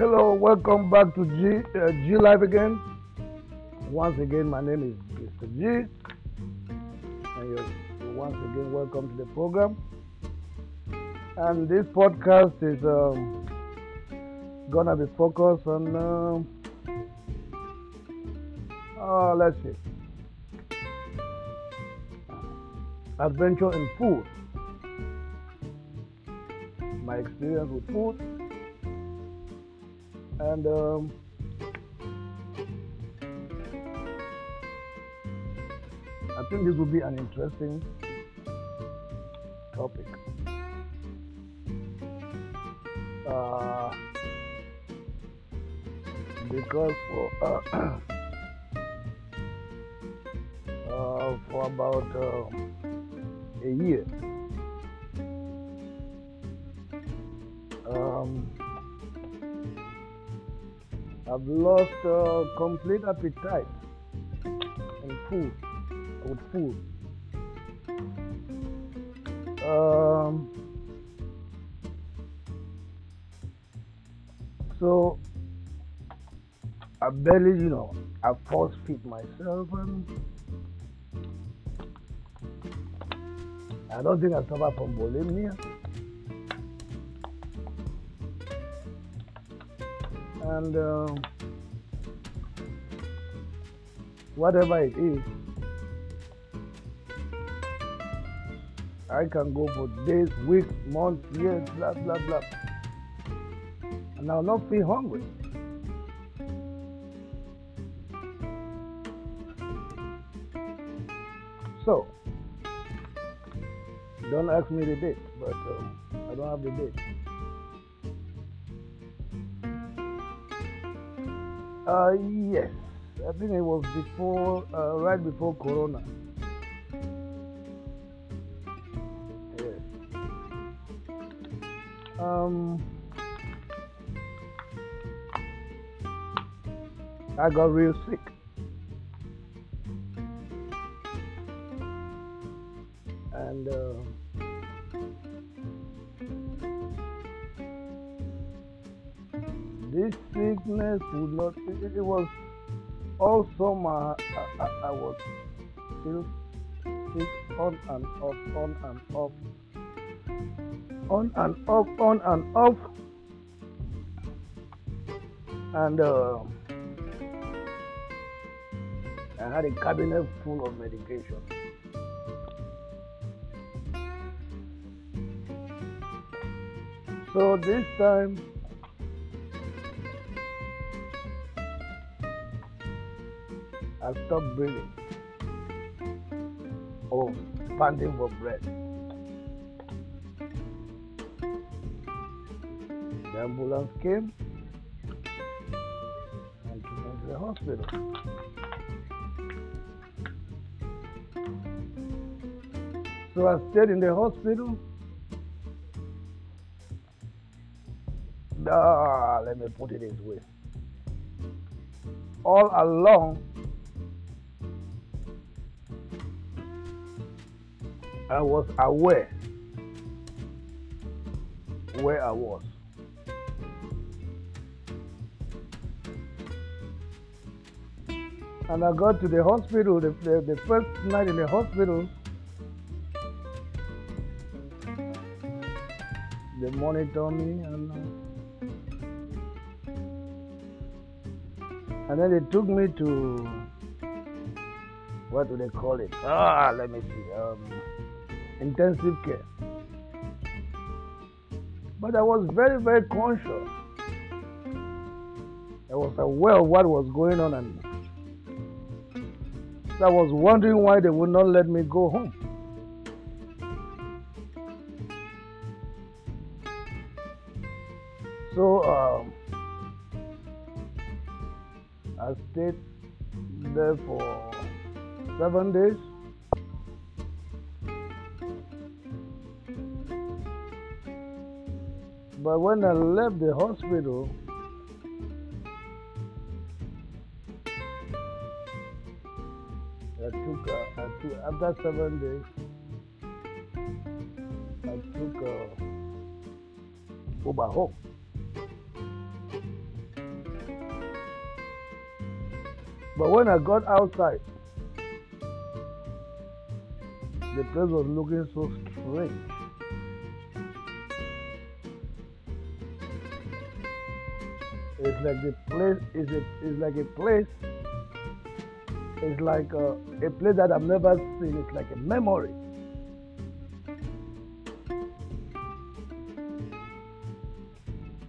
Hello, welcome back to G uh, G Live again. Once again, my name is Mr. G, and you're once again welcome to the program. And this podcast is um, gonna be focused on, um, uh, let's see, adventure in food. My experience with food and um, I think this will be an interesting topic. Uh, because for uh, uh, for about uh, a year, um, I've lost uh, complete appetite and food, with food. Um, so I barely, you know, I force feed myself and I don't think I suffer from bulimia. And uh, whatever it is, I can go for days, weeks, months, years, blah, blah, blah. And I'll not feel hungry. So, don't ask me the date, but um, I don't have the date. Uh, yes, I think it was before, uh, right before Corona. Yes. Um, I got real sick. Would not it, it was all summer I, I, I was still sick on and off on and off. On and off on and off. And uh, I had a cabinet full of medication. So this time I stopped breathing. Oh, panting for breath. The ambulance came and took me to the hospital. So I stayed in the hospital. Ah, let me put it this way. All along, I was aware where I was. And I got to the hospital, the, the, the first night in the hospital, they monitored me and, and then they took me to, what do they call it? Ah, let me see. Um, intensive care. But I was very, very conscious. I was aware of what was going on, and I was wondering why they would not let me go home. So um, I stayed there for seven days. But when I left the hospital, I took, uh, I took after seven days, I took uh, Uber home. But when I got outside, the place was looking so strange. It's like the place is a, is like a place. It's like a, a place that I've never seen. It's like a memory.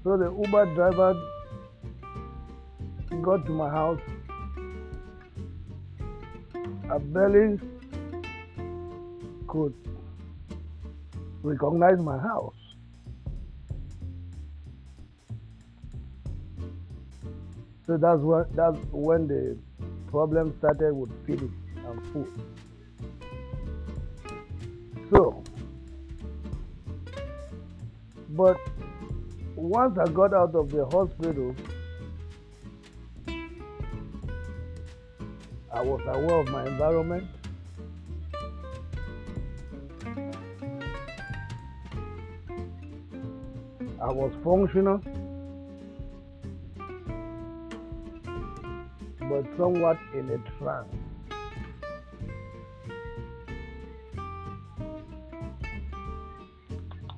So the Uber driver got to my house. I barely could recognize my house. So that's when that's when the problem started with feeding and food. So, but once I got out of the hospital, I was aware of my environment. I was functional. But somewhat in a trance.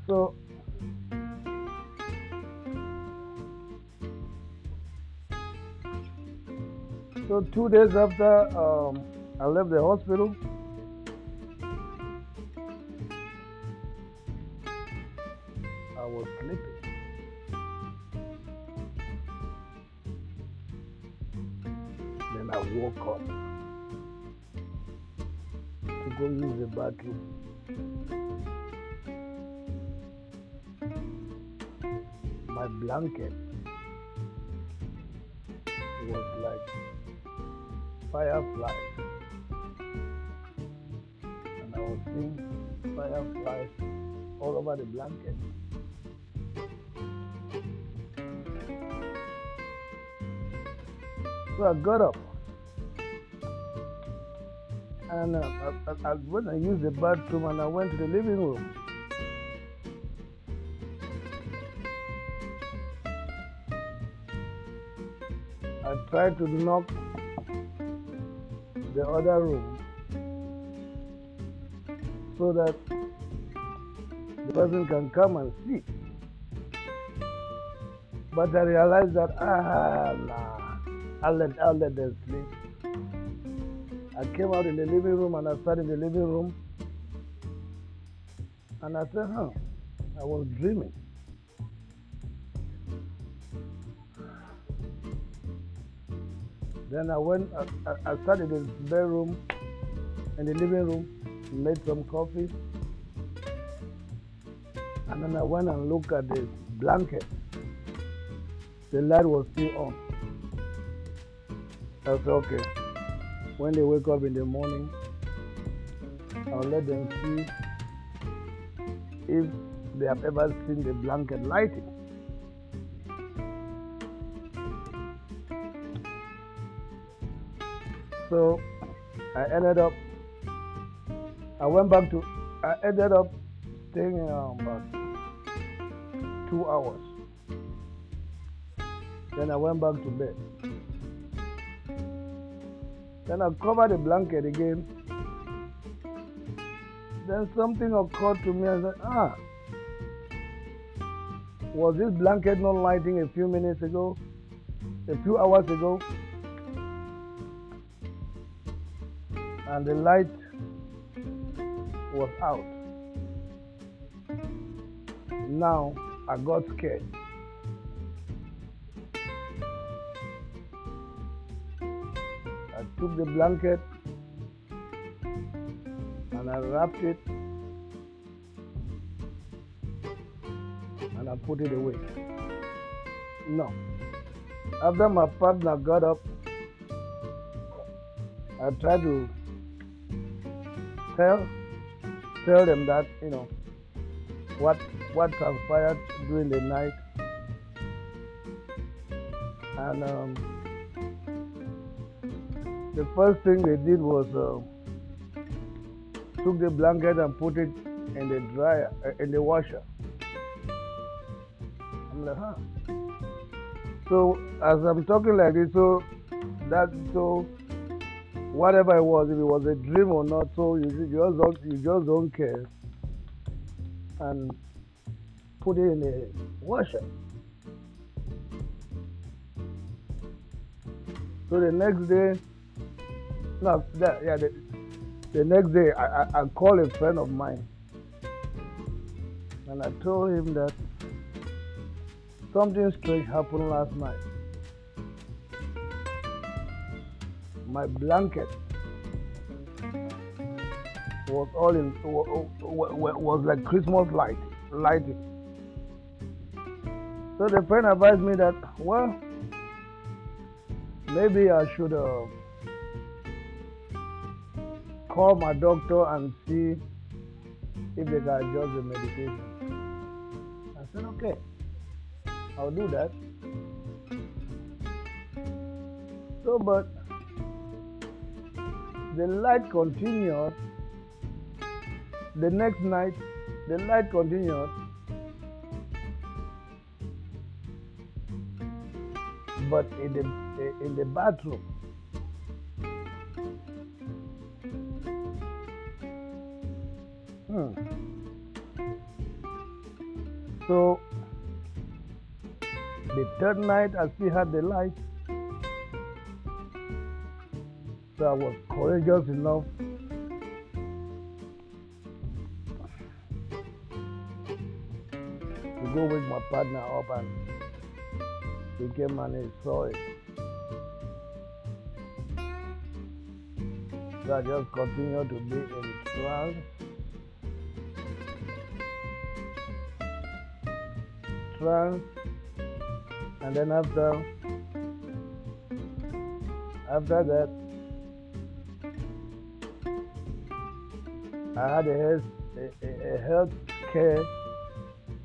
So, so two days after um, I left the hospital, fireflies. And I was seeing fireflies all over the blanket. So I got up. And uh, I, I, I went and used the bathroom and I went to the living room. I tried to knock the other room so that the person can come and see. But I realized that, ah, nah, I'll let, I'll let them sleep. I came out in the living room and I sat in the living room and I said, huh, I was dreaming. Then I went, I, I, sat in the bedroom, in the living room, made some coffee. And then I went and looked at the blanket. The light was still on. I said, okay. When they wake up in the morning, I'll let them see if they have ever seen the blanket lighting. So I ended up, I went back to, I ended up staying um, about two hours. Then I went back to bed. Then I covered the blanket again. Then something occurred to me. I said, ah, was this blanket not lighting a few minutes ago? A few hours ago? And the light was out. Now I got scared. I took the blanket and I wrapped it and I put it away. No. After my partner got up, I tried to tell tell them that you know what what transpired during the night. And um, the first thing they did was uh, took the blanket and put it in the dryer uh, in the washer. I'm like huh. So as i'm talking like this so that so whatever it was, if it was a dream or not. So you, just don't you just don't care and put it in the washer. So the next day, no, that, yeah, the, the next day I, I, I called a friend of mine and I told him that something strange happened last night. My blanket was all in was like Christmas light lighting. So the friend advised me that well maybe I should uh, call my doctor and see if they can adjust the medication. I said okay, I'll do that. So but the light continued the next night, the light continued. But in the in the bathroom, hmm. So the third night, I still had the light. I was courageous enough to go with my partner up and he came and he saw it. So I just continue to be in trance. Trance. And then after after that I had a health, a, a health care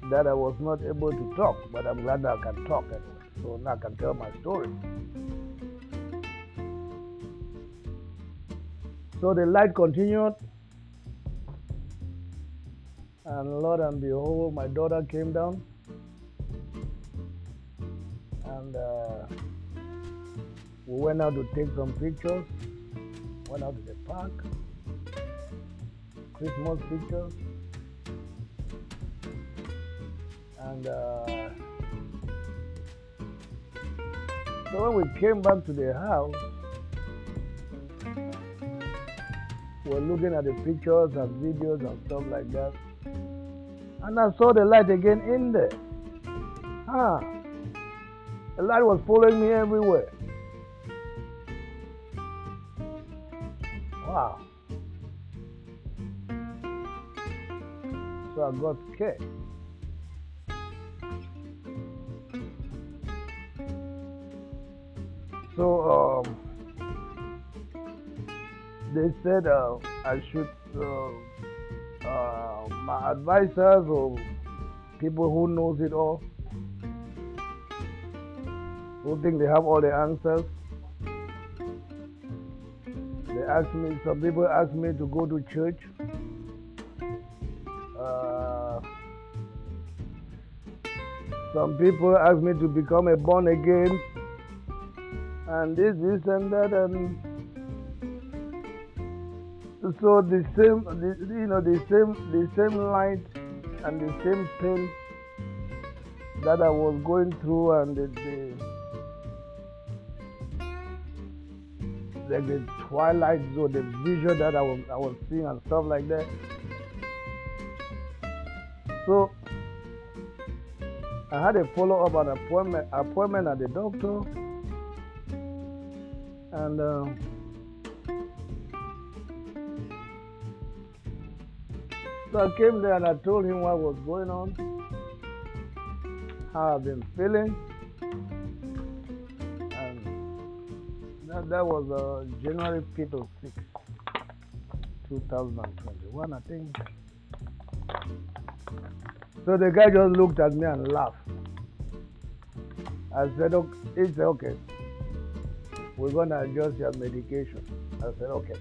that I was not able to talk, but I'm glad I can talk anyway. So now I can tell my story. So the light continued, and Lord and behold, my daughter came down, and uh, we went out to take some pictures. Went out to the park, Christmas pictures. And uh, so when we came back to the house, we were looking at the pictures and videos and stuff like that. And I saw the light again in there. Huh. The light was following me everywhere. I got scared. So um, they said uh, I should, uh, uh, my advisors or people who knows it all, who think they have all the answers. They asked me, some people asked me to go to church. Some people asked me to become a born again and this, this, and that, and so the same, the, you know, the same, the same light and the same pain that I was going through, and the, the like the twilight zone, the vision that I was I was seeing and stuff like that. So I had a follow up an appointment appointment at the doctor and uh, so I came there and I told him what was going on, how I've been feeling, and that, that was uh, January 5th or 6th, 2021, I think. So the guy just looked at me and laughed. I said, okay, he said, okay, we're going to adjust your medication. I said, okay.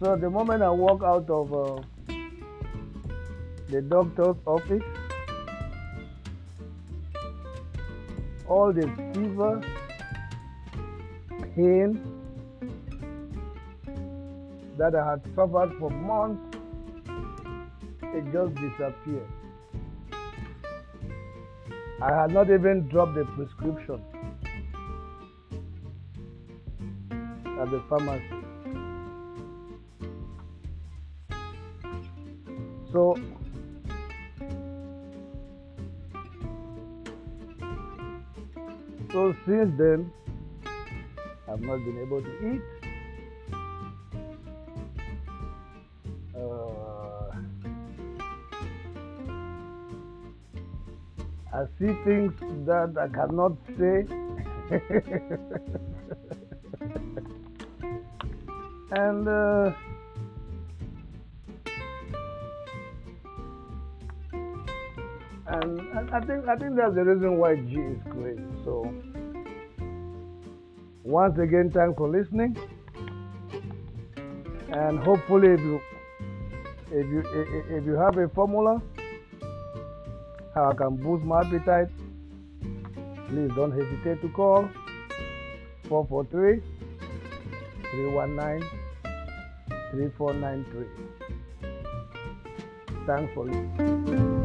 So the moment I walk out of uh, the doctor's office, all the fever pain that I had suffered for months, it just disappeared. I had not even dropped the prescription at the pharmacy. So, so since then, I've not been able to eat. See things that I cannot say. and uh, and I think I think that's the reason why G is great. So once again, thanks for listening, and hopefully, if you if you if you have a formula how I can boost my appetite, please don't hesitate to call 443 319 3493. Thanks for listening.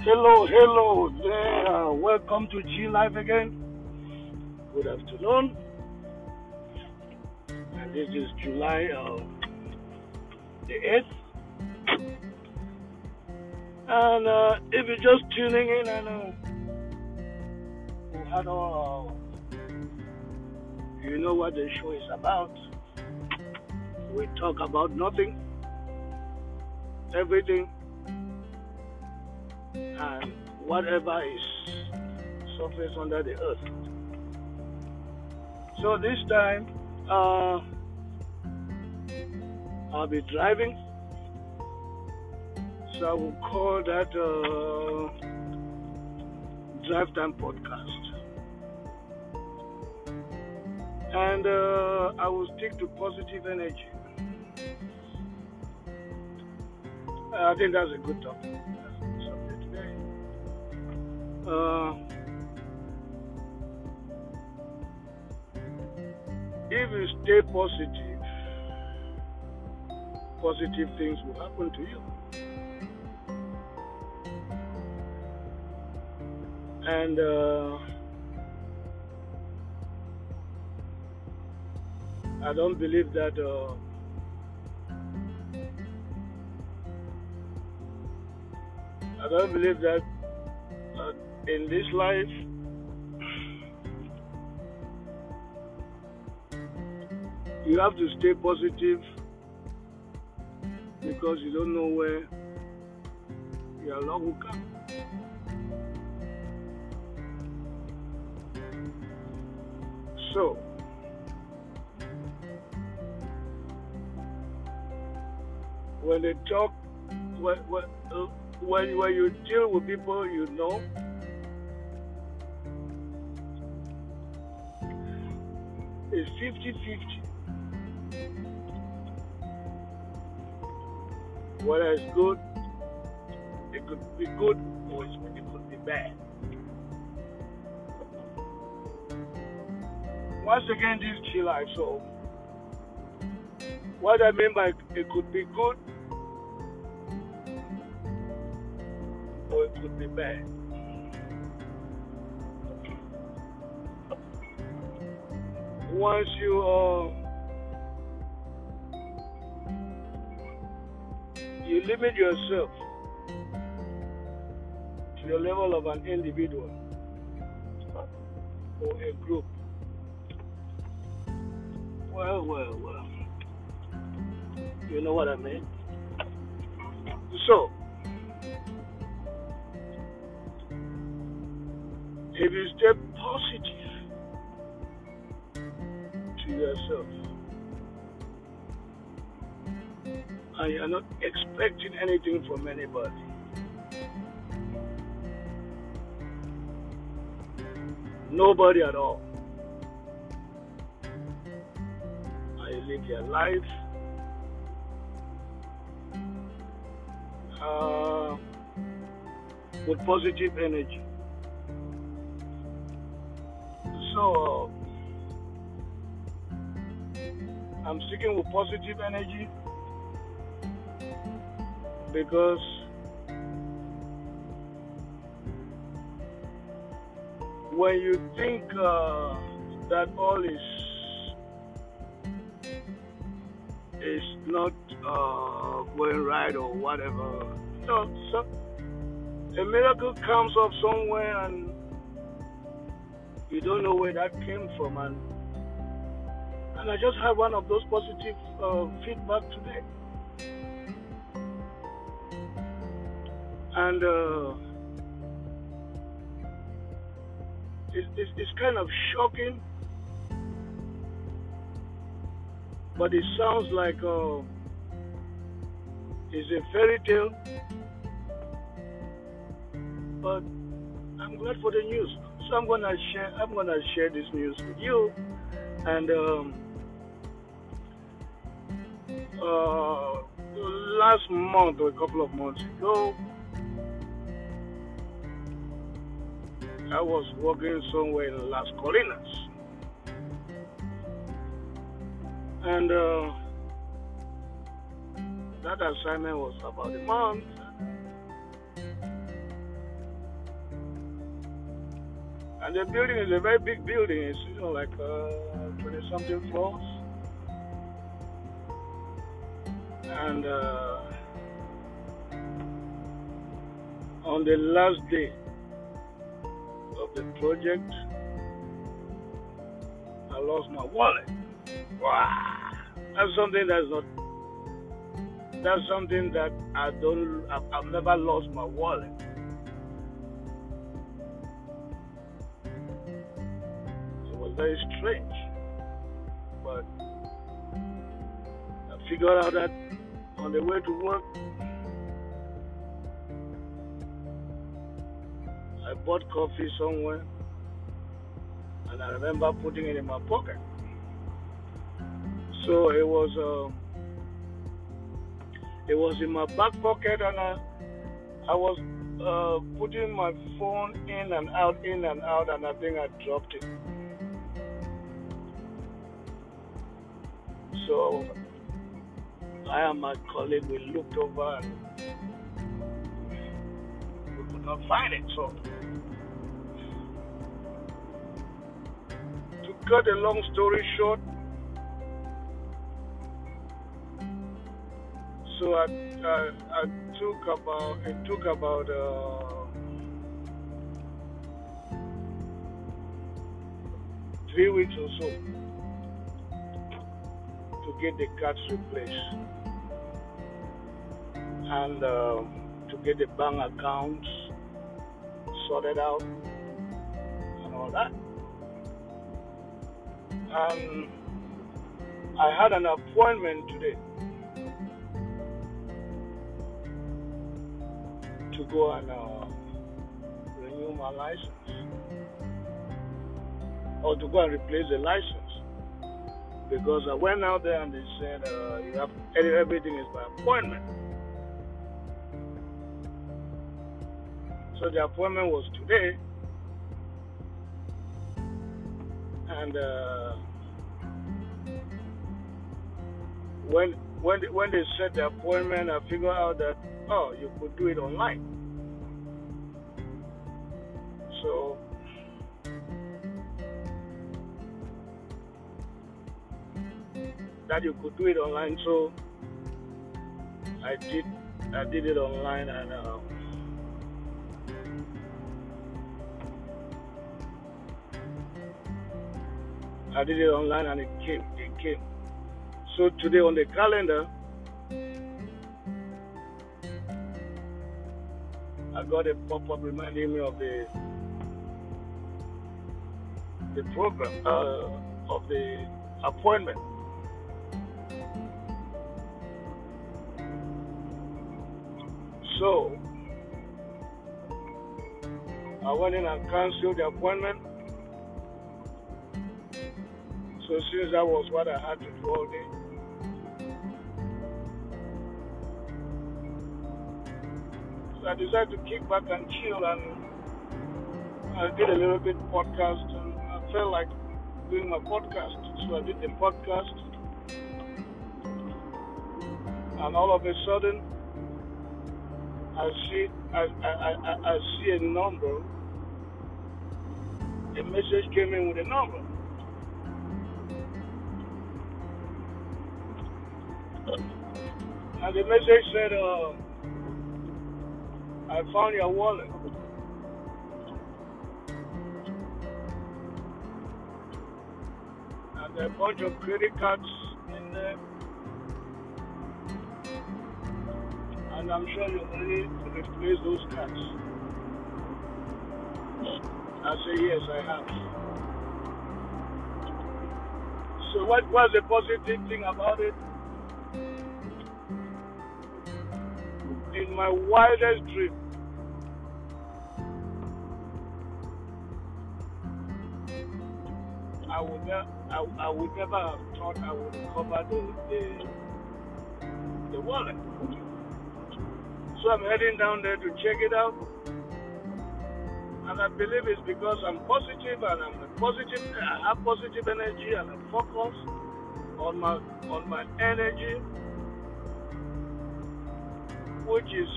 Hello, hello there. Uh, welcome to G Live again. Good afternoon. This is July uh, the 8th. And uh, if you're just tuning in uh, you, had, uh, you know what the show is about. We talk about nothing, everything, and whatever is surface under the earth. So this time, uh, I'll be driving. So I will call that uh, Drive Time Podcast. And uh, I will stick to positive energy. I think that's a good topic. Uh, if you stay positive, positive things will happen to you. And uh, I don't believe that uh, I don't believe that uh, in this life you have to stay positive because you don't know where your Lord will come. So, when they talk, when, when, when, when you deal with people you know, it's 50 50. Whether it's good, it could be good or it could be bad. Once again, this is chill life. So, what I mean by it could be good or it could be bad. Once you uh, you limit yourself to the level of an individual or a group. Well, well, well. You know what I mean? So, if you stay positive to yourself, and you're not expecting anything from anybody. Nobody at all. And you live your life uh, with positive energy. So uh, I'm sticking with positive energy because when you think uh, that all is is not uh, going right or whatever, you know, so a miracle comes up somewhere and you don't know where that came from and and I just had one of those positive uh, feedback today. And uh, it, it, it's kind of shocking, but it sounds like uh, it's a fairy tale. But I'm glad for the news, so I'm gonna share. I'm gonna share this news with you, and. Um, uh, last month or a couple of months ago, I was working somewhere in Las Colinas. And uh, that assignment was about a month. And the building is a very big building. It's you know like uh, 20 something floors. and uh, on the last day the project, I lost my wallet. Wow, that's something that's not. That's something that I don't. I've, I've never lost my wallet. It was very strange, but I figured out that on the way to work, I bought coffee somewhere, and I remember putting it in my pocket. So it was, uh, it was in my back pocket, and I, I was uh, putting my phone in and out, in and out, and I think I dropped it. So I and my colleague, we looked over and we could not find it. So, cut a long story short, so I, I, I took about it took about uh, three weeks or so to get the cards replaced and uh, to get the bank accounts sorted out and all that. And I had an appointment today to go and uh, renew my license. Or to go and replace the license. Because I went out there and they said uh, you have everything is by appointment. So the appointment was today, and uh, when when when they set the appointment, I figured out that oh, you could do it online. So that you could do it online. So I did I did it online and. Um, I did it online and it came. It came. So today on the calendar, I got a pop-up reminding me of the the program uh, of the appointment. So I went in and canceled the appointment. So since that was what I had to do all day, I decided to kick back and chill and uh, I did a little bit podcast and I felt like doing my podcast. So I did the podcast and all of a sudden I see I, I, I, I see a number. A message came in with a number. And the message said, uh, I found your wallet. And a bunch of credit cards in there. And I'm sure you're ready to replace those cards. I say, yes, I have. So what was the positive thing about it? In my wildest dream. I would, ne- I, I would never have thought I would cover the, the, the wallet. So I'm heading down there to check it out. And I believe it's because I'm positive and I'm positive, I have positive energy and I focus on my, on my energy which is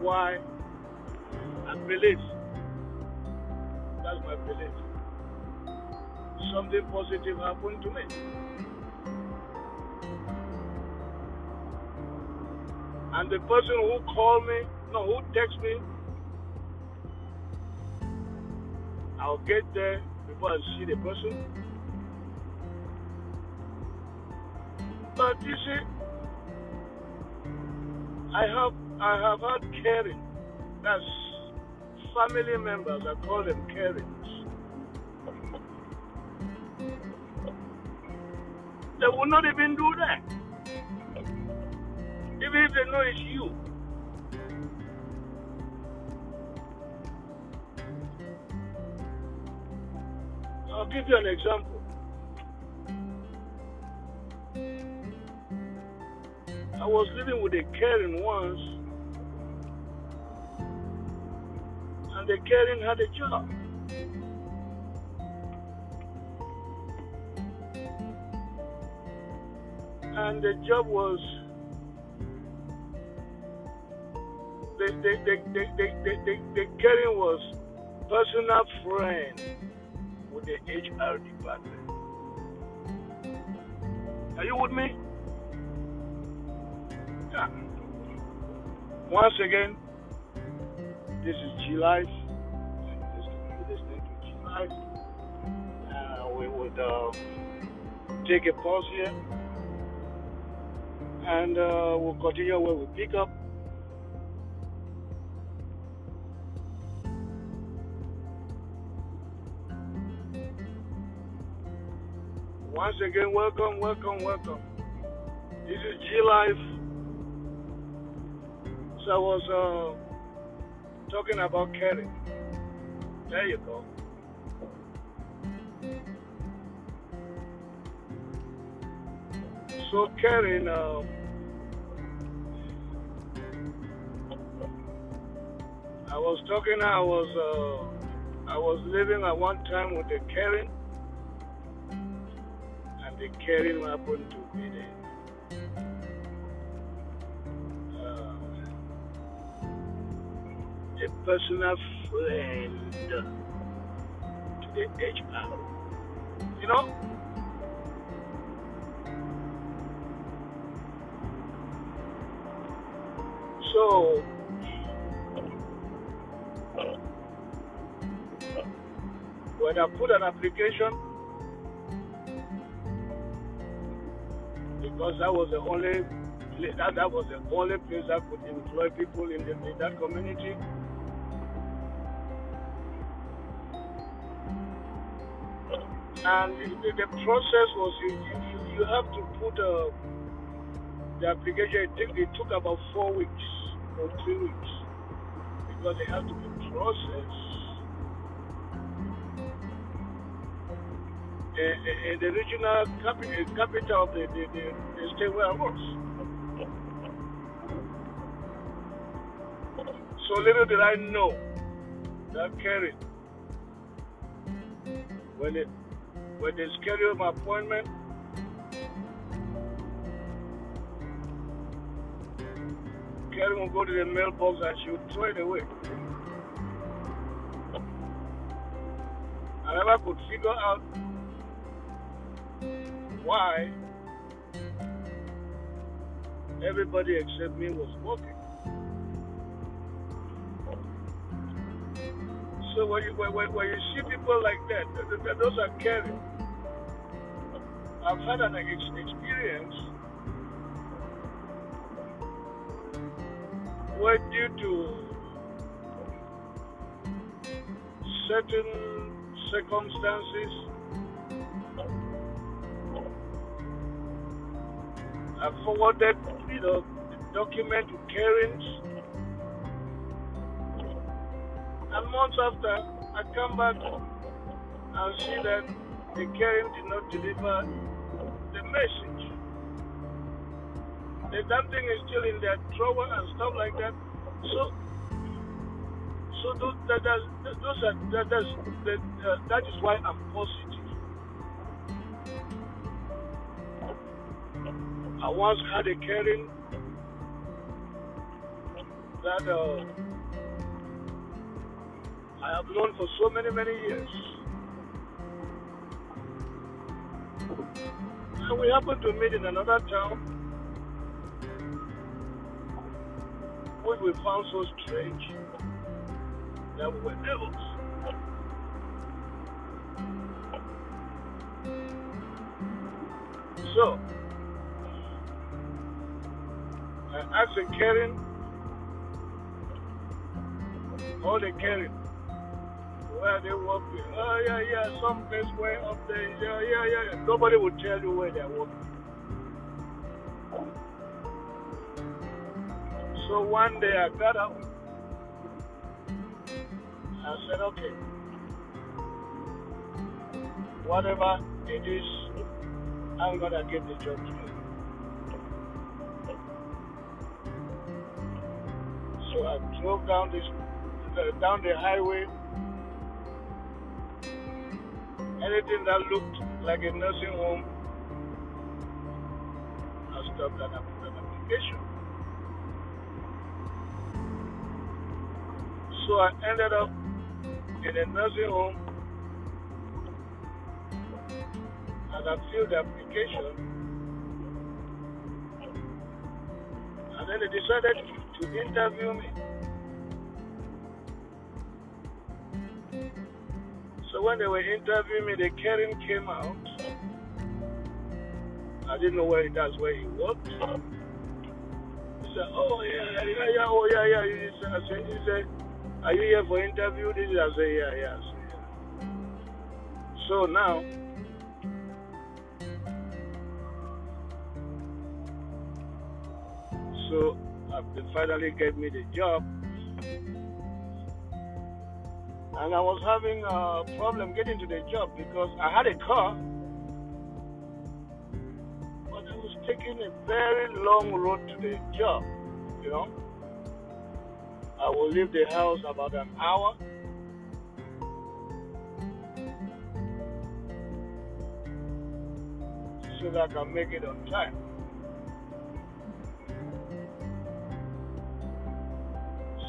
why I believe. That's my belief. Something positive happened to me. And the person who called me, no, who texted me, I'll get there before I see the person. But you see, I have I have had caring. That's family members. I call them carings. They will not even do that. Even if they know it's you. I'll give you an example. I was living with a Karen once, and the Karen had a job. And the job was the the the the the, the, the, the Karen was personal friend with the HR department. Are you with me? Once again, this is G Life. To G Life. Uh, we would uh, take a pause here and uh, we'll continue where we pick up. Once again, welcome, welcome, welcome. This is G Life. So I was uh, talking about caring. There you go. So caring. Uh, I was talking. I was. Uh, I was living at one time with a caring, and the caring happened to be there. Personal friend to the HR. You know? So, when I put an application, because that was the only that, that was the only place I could employ people in, the, in that community. And the, the process was you, you, you have to put uh, the application, it, took, it took about four weeks or three weeks because it has to be processed. In, the regional capital, capital of the, the, the, the state where I was. So little did I know that Karen, when it when they scheduled my appointment, Karen would go to the mailbox and she would throw it away. I never could figure out why everybody except me was working. So when you when, when you see people like that, those are caring. I've had an experience where due to certain circumstances, I forwarded, you know, the document to Karen's. And months after, I come back and see that the Karen did not deliver message. The damn thing is still in their drawer and stuff like that. So so those, that, that, those are, that, that's, that, uh, that is why I'm positive. I once had a caring that uh, I have known for so many, many years. And we happened to meet in another town, which we found so strange that we were devils. So, I asked Karen, all the Karen, where they working. Oh, yeah, yeah, some place way up there. Yeah, yeah, yeah. Nobody will tell you where they're working. So one day I got up I said, okay, whatever it is, I'm gonna get the job to. So I drove down this uh, down the highway. Anything that looked like a nursing home, I stopped and I put an application. So I ended up in a nursing home and I filled the application. And then they decided to interview me. When they were interviewing me, the Karen came out. I didn't know where that's where he worked. He said, "Oh yeah, yeah, yeah, oh yeah, yeah." He said, "He said, are you here for interview? This is I say, yeah, yeah. So now, so uh, they finally gave me the job. And I was having a problem getting to the job because I had a car, but I was taking a very long road to the job, you know. I will leave the house about an hour. So that I can make it on time.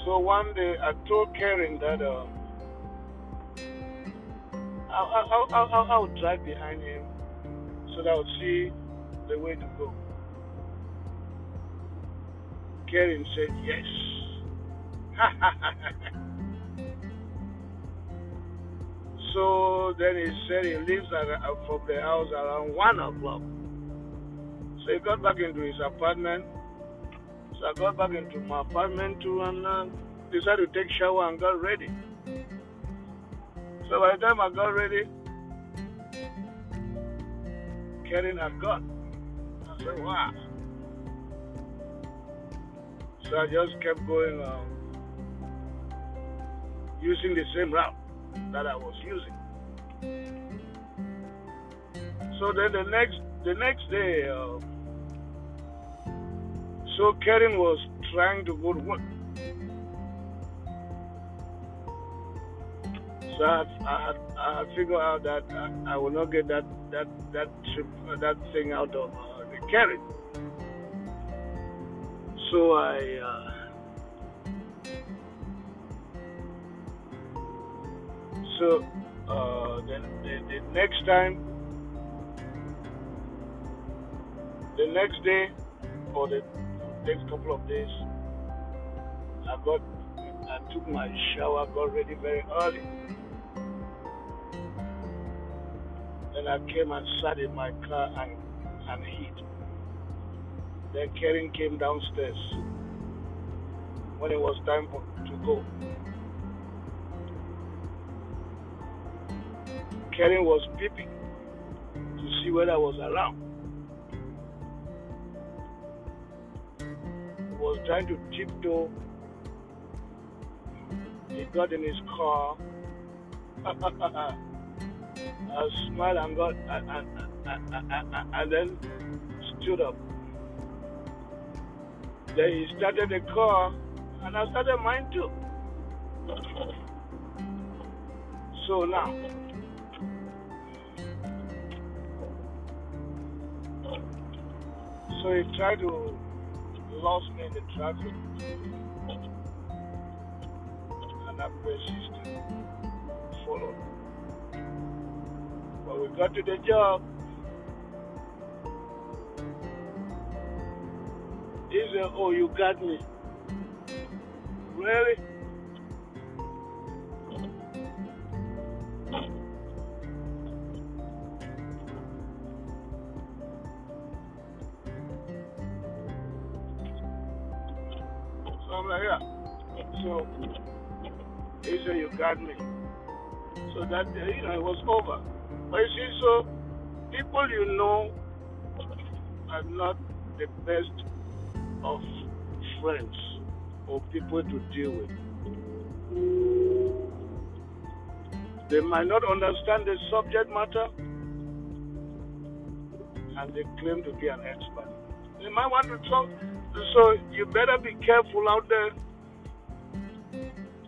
So one day I told Karen that uh, I, I, I, I would drive behind him so that I would see the way to go. Karen said yes. so then he said he leaves from the house around 1 o'clock. So he got back into his apartment. So I got back into my apartment too and uh, decided to take shower and got ready. So by the time I got ready, Karen had gone. I said, wow. So I just kept going um, using the same route that I was using. So then the next the next day, uh, so Karen was trying to go to work. So I, I, I figured out that I, I will not get that that that trip uh, that thing out of uh, the carrot. So I. Uh, so uh, the, the, the next time, the next day, or the next couple of days, I got, I took my shower, got ready very early. Then I came and sat in my car and, and heat. Then Karen came downstairs when it was time for, to go. Karen was peeping to see whether I was around. He was trying to tiptoe. He got in his car. I smiled and got and, and, and, and then stood up. Then he started the car and I started mine too. So now So he tried to lose me in the traffic. And I persisted, followed. We got to the job. He said, Oh, you got me. Really? So I'm like, yeah. So he said, You got me. So that, you know, it was over. But you see, so people you know are not the best of friends or people to deal with. They might not understand the subject matter and they claim to be an expert. They might want to talk, so you better be careful out there.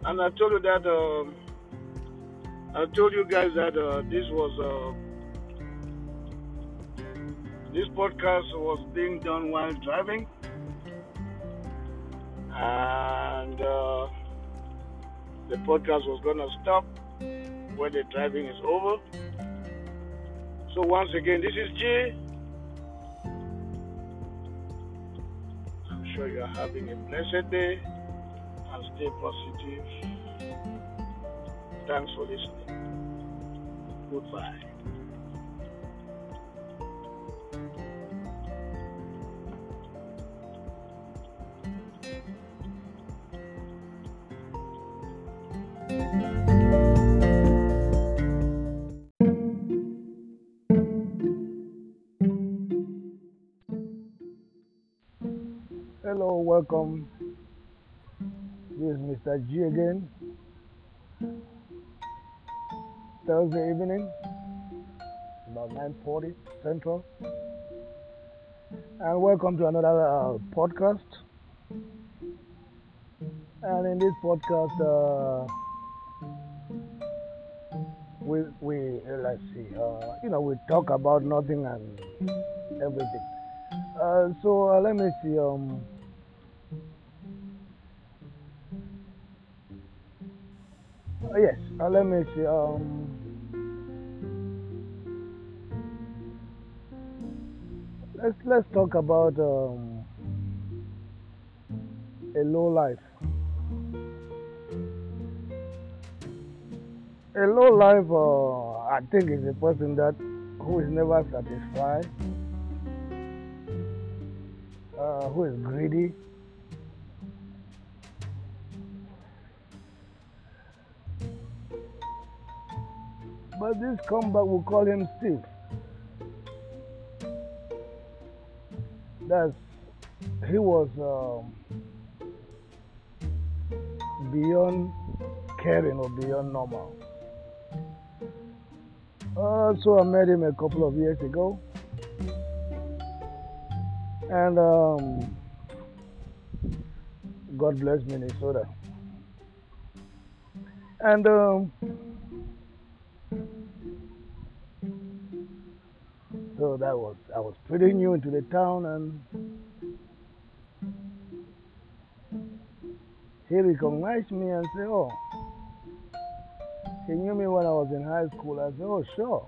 And I told you that, um, I told you guys that uh, this was, uh, this podcast was being done while driving. And uh, the podcast was to stop when the driving is over. So once again, this is G. I'm sure you are having a blessed day and stay positive. Thanks for listening. Goodbye. Hello, welcome. This is Mr. G again. Thursday evening, about 9:40 Central, and welcome to another uh, podcast. And in this podcast, uh, we we uh, let's see, uh, you know, we talk about nothing and everything. Uh, so uh, let me see. Um, yes, let me see. Um, let's let's talk about um, a low life. A low life, uh, I think, is a person that who is never satisfied, uh, who is greedy, but this comeback will call him Steve. That's he was um, beyond caring or beyond normal. Uh, so I met him a couple of years ago, and um, God bless Minnesota. And um, So that was I was pretty new into the town and he recognized me and said, Oh, he knew me when I was in high school. I said, Oh, sure.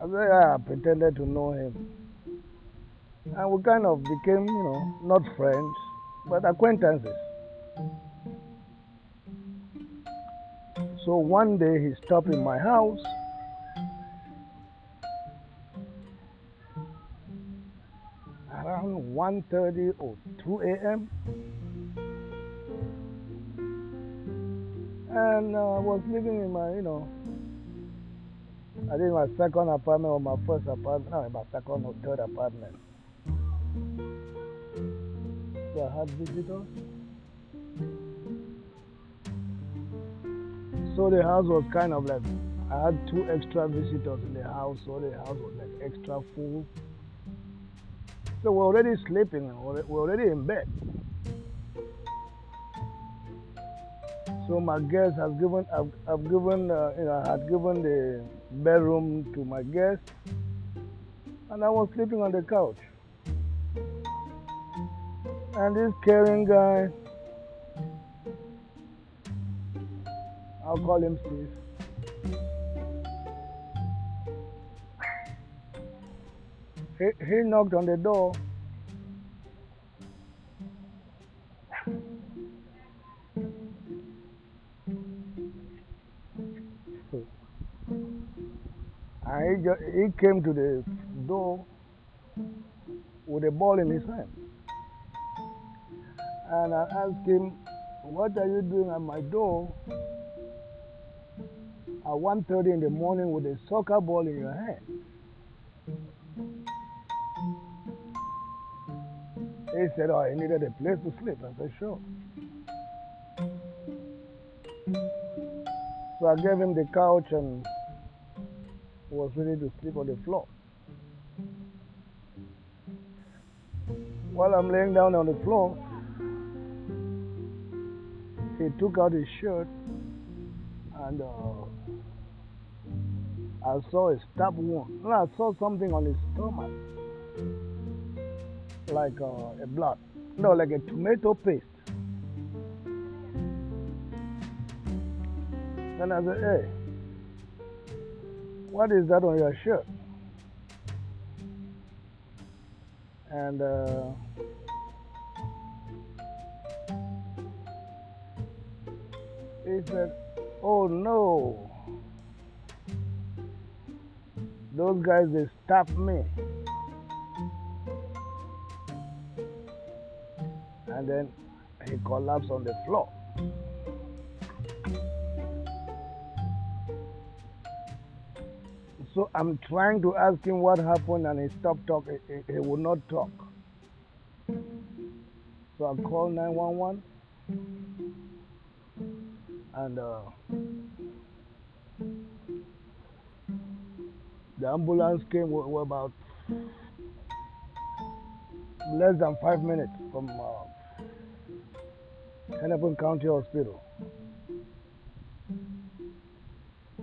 I said, yeah, I pretended to know him. And we kind of became, you know, not friends, but acquaintances. So one day he stopped in my house. Around 1.30 or 2 a.m. And uh, I was living in my, you know, I think my second apartment or my first apartment, no, my second or third apartment. So I had visitors. So the house was kind of like, I had two extra visitors in the house, so the house was like extra full. So we're already sleeping, we're already in bed. So my guest has given, I've, I've given, uh, you know, I had given the bedroom to my guest, and I was sleeping on the couch. And this caring guy, I'll call him Steve. He, he knocked on the door And he, just, he came to the door with a ball in his hand. And I asked him, what are you doing at my door at 1.30 in the morning with a soccer ball in your hand? He said, oh, I needed a place to sleep. I said, sure. So I gave him the couch and was ready to sleep on the floor. While I'm laying down on the floor, he took out his shirt and uh, I saw a stab wound. I saw something on his stomach, like uh, a blood. No, like a tomato paste. Then I said, hey, what is that on your shirt? And uh, he said, Oh no, those guys they stopped me. And then he collapsed on the floor. So I'm trying to ask him what happened and he stopped talking. He, he would not talk. So I called 911 and uh, the ambulance came with about less than five minutes from uh, Hennepin County Hospital.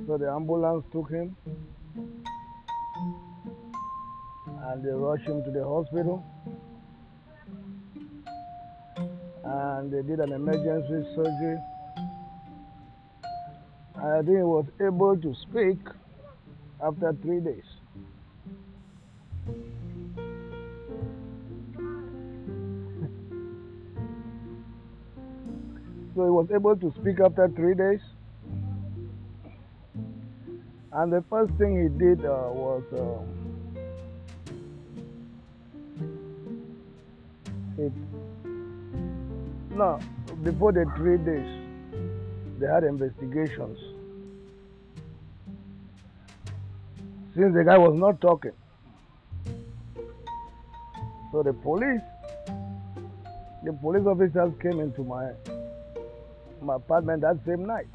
So the ambulance took him and they rushed him to the hospital and they did an emergency surgery. I think he was able to speak after three days. So he was able to speak after three days. And the first thing he did uh, was um, it. No, before the three days, they had investigations. Since the guy was not talking, so the police, the police officers came into my my apartment that same night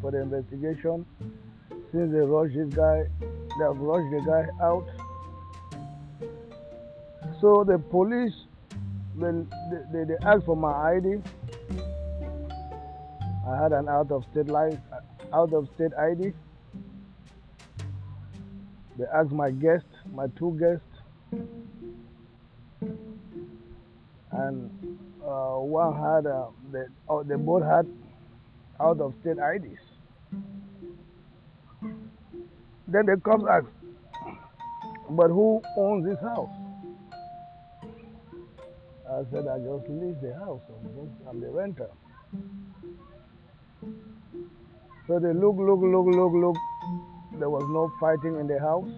for the investigation since they rushed this guy, they have rushed the guy out. So the police, they, they, they asked for my ID. I had an out of state life, out of state ID. They asked my guest, my two guests, and uh, one had, uh, they, oh, they both had out of state IDs. Then the cops asked, but who owns this house? I said, I just lease the house. I'm, just, I'm the renter. So they look, look, look, look, look. There was no fighting in the house.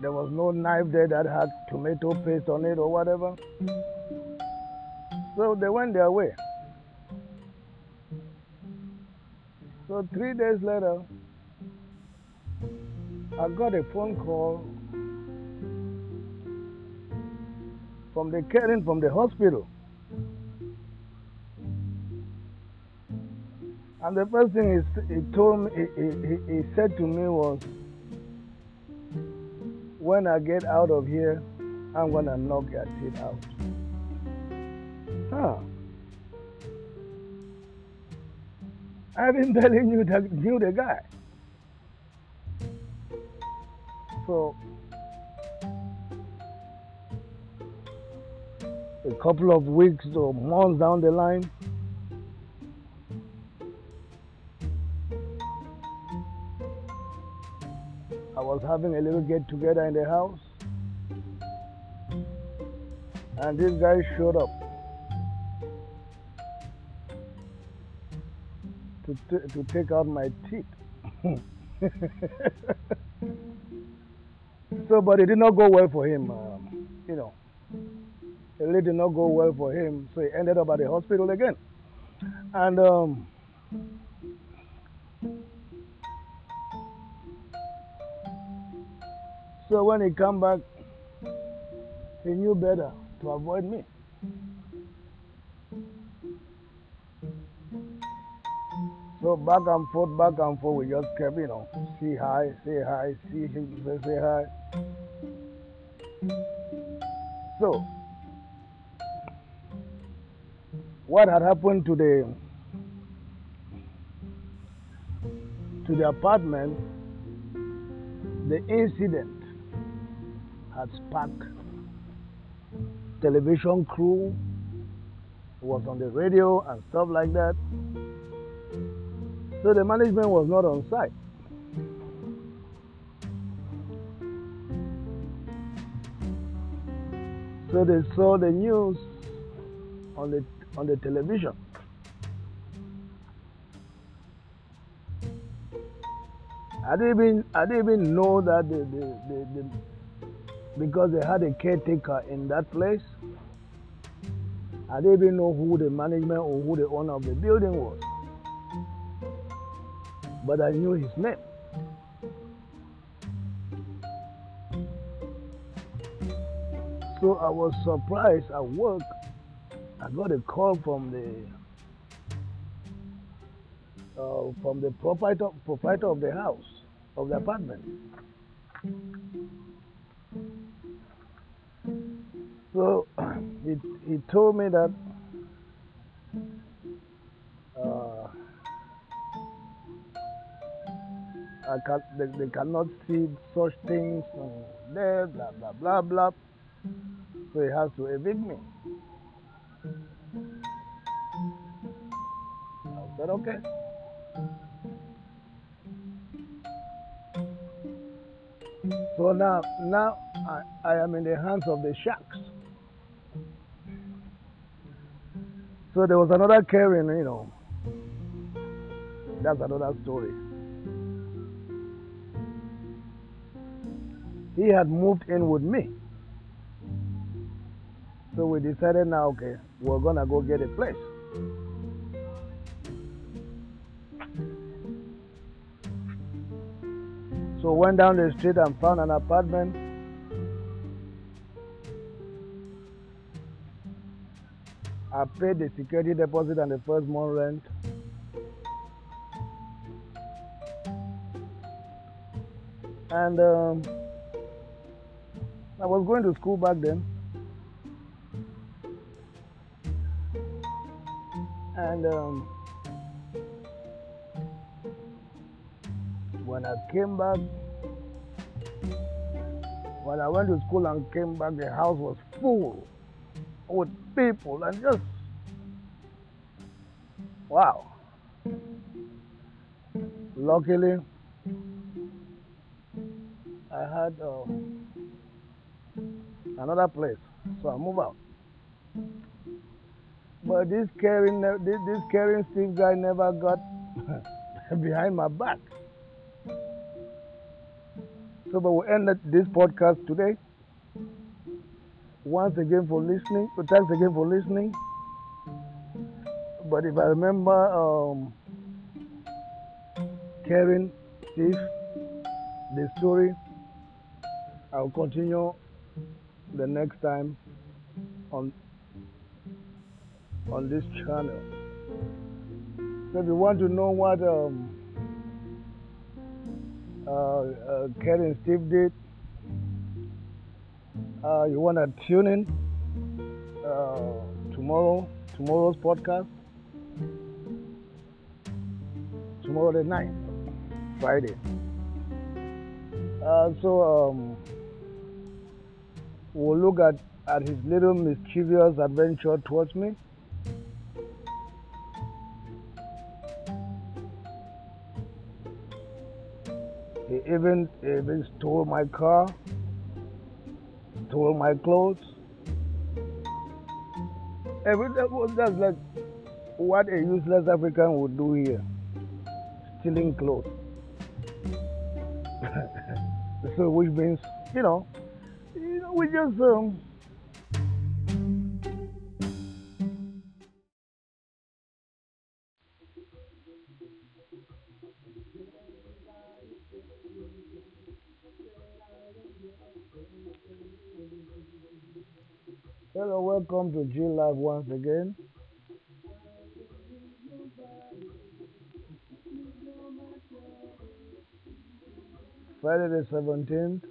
There was no knife there that had tomato paste on it or whatever. So they went their way. So three days later, I got a phone call from the caring from the hospital. And the first thing he, he told me, he, he, he said to me was, when I get out of here, I'm gonna knock your teeth out. Huh. I've been telling you that knew the guy. So a couple of weeks or months down the line, I was having a little get together in the house, and this guy showed up to, to take out my teeth. so, but it did not go well for him, um, you know it really did not go well for him, so he ended up at the hospital again. And um, so when he came back, he knew better to avoid me. So back and forth, back and forth, we just kept, you know, say hi, say hi, see him, say, say hi. So what had happened to the to the apartment, the incident had sparked television crew was on the radio and stuff like that. So the management was not on site. So they saw the news on the on the television. I didn't even I didn't even know that the, the, the, because they had a caretaker in that place. I didn't even know who the management or who the owner of the building was. But I knew his name. So I was surprised at work I got a call from the uh, from the proprietor proprietor of the house of the apartment. So he he told me that uh, can, they, they cannot see such things there, blah blah blah blah. So he has to evict me. I said, okay. So now, now I, I am in the hands of the sharks. So there was another Karen, you know. That's another story. He had moved in with me. So we decided now, okay, we're gonna go get a place. So went down the street and found an apartment. I paid the security deposit and the first month rent. And um, I was going to school back then. And um, when I came back, When I went to school and came back, the house was full with people and just wow. Luckily, I had uh, another place, so I move out. But this caring, this, this caring Steve guy never got behind my back. So, but we end this podcast today. Once again for listening. So Thanks again for listening. But if I remember um, Karen, Steve, the story, I'll continue the next time on on this channel. So if you want to know what um, uh, uh, Karen Steve did, uh, you want to tune in uh, tomorrow, tomorrow's podcast, tomorrow the 9th, Friday. Uh, so um, we'll look at, at his little mischievous adventure towards me. He even, even stole my car, stole my clothes. Everything Every, that's like what a useless African would do here stealing clothes. so, which means, you know, Hello, welcome to G Live once again. Friday the 17th,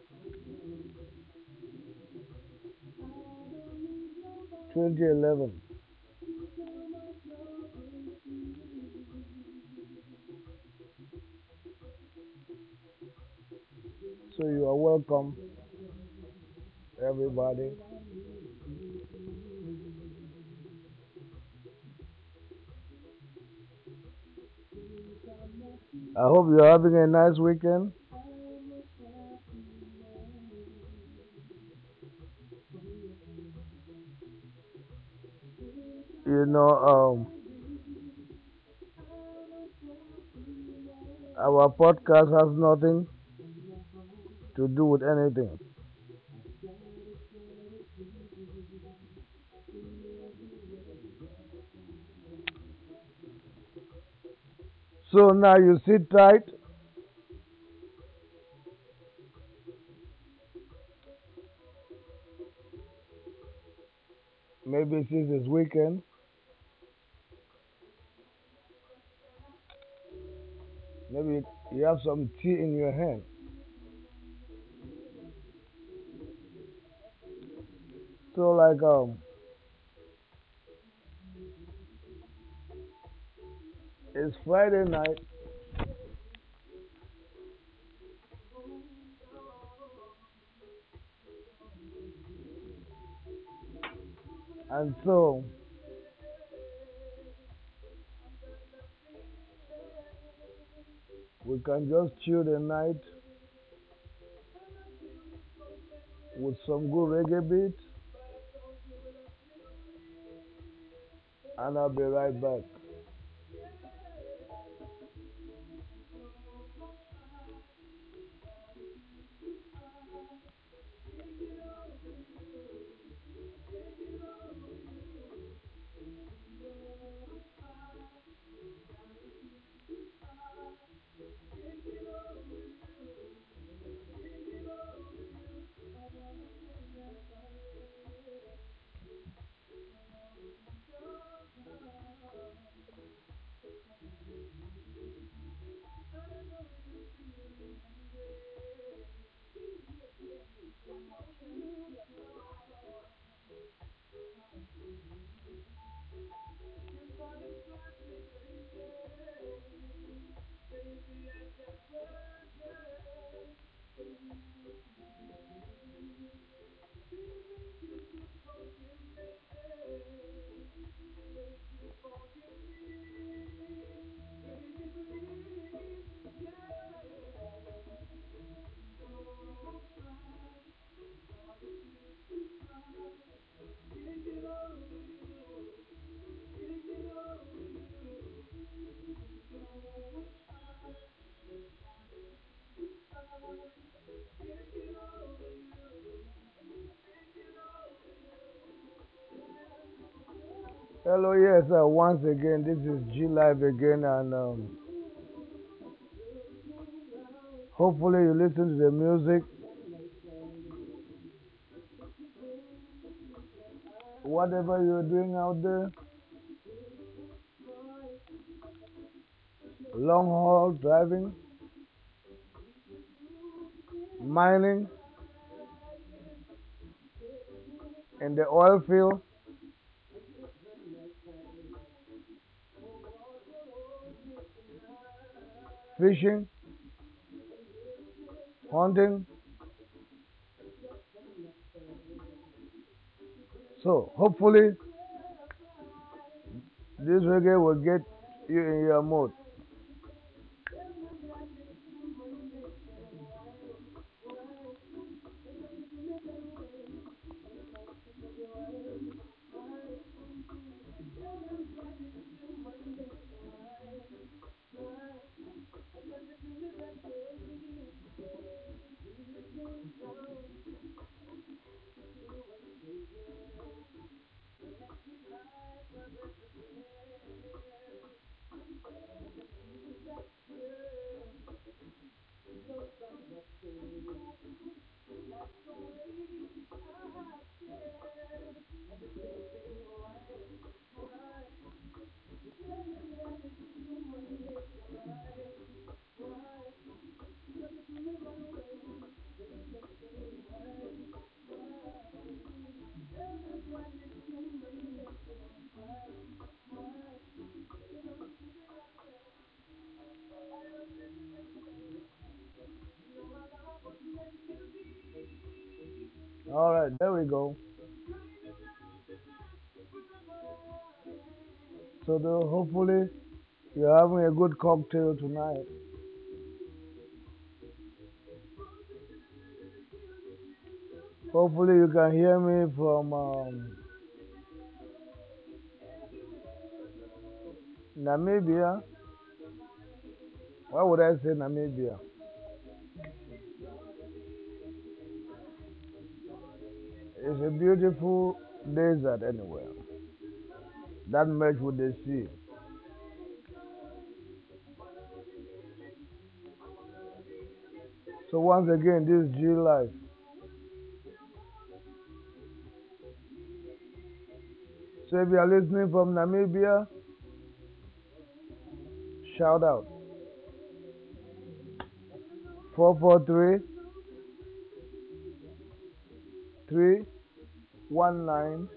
2011. So you are welcome, everybody. I hope you're having a nice weekend. You know, um, our podcast has nothing to do with anything. So now you sit tight. Maybe since it's weekend. Maybe you have some tea in your hand. So like um it's Friday night. And so we can just chill the night with some good reggae beat. And I'll be right back. Yes, uh, once again, this is G Live again, and um, hopefully you listen to the music. Whatever you're doing out there, long haul driving, mining, in the oil field, fishing, hunting. So hopefully this reggae will get you in your mood. There we go. So hopefully you're having a good cocktail tonight. Hopefully you can hear me from um, Namibia. Why would I say Namibia? It's a beautiful desert anywhere. That merge with the sea. So once again, this is G Live. So if you are listening from Namibia, shout out. 443 3 one nine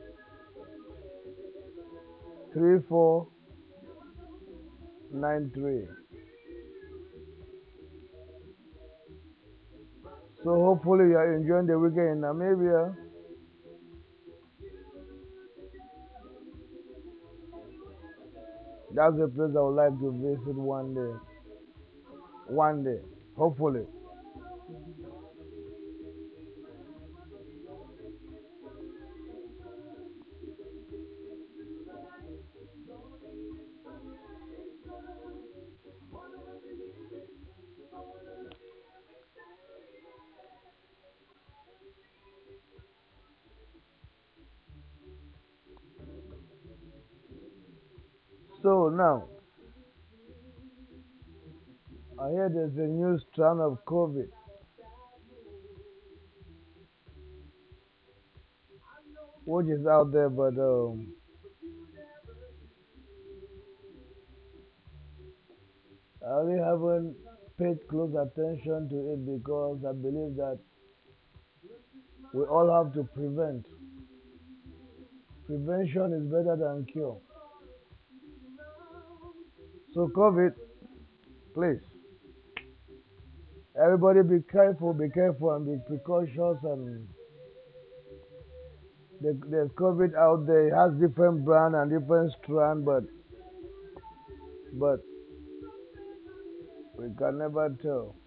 three four nine three. So hopefully you are enjoying the weekend in Namibia. That's a place I would like to visit one day. One day, hopefully. So now, I hear there's a new strand of COVID. Which is out there, but um, I really haven't paid close attention to it because I believe that we all have to prevent. Prevention is better than cure. So, COVID, please, everybody be careful, be careful, and be precautious. And there's COVID out there. Has different brand and different strand, but but we can never tell.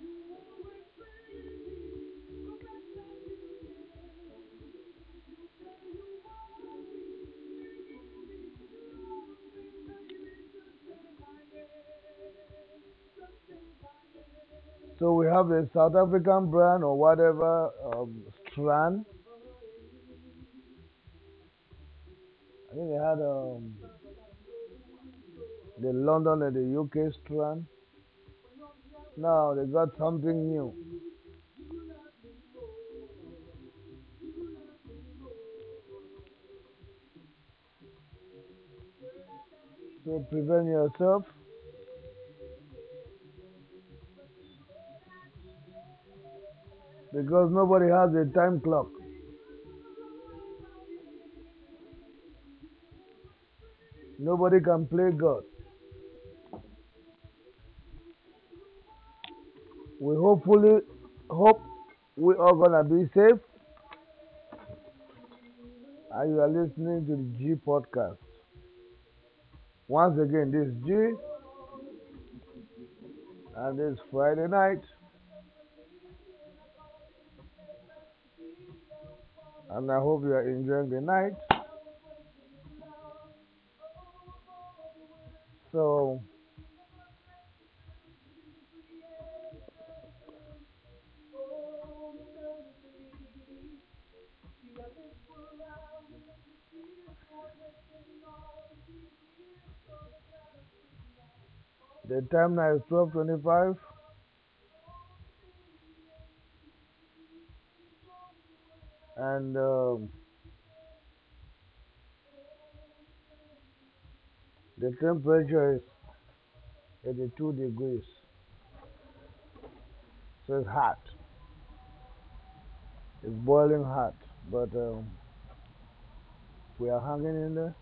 Have the South African brand or whatever um, strand. I think they had um, the London and the UK strand. Now they got something new. So prevent yourself. Because nobody has a time clock. Nobody can play God. We hopefully hope we are gonna be safe. And you are listening to the G podcast. Once again, this is G, and it's Friday night. And I hope you are enjoying the night. So, the time now is 12:25. And um, the temperature is 82 degrees. So it's hot. It's boiling hot, but um, we are hanging in there.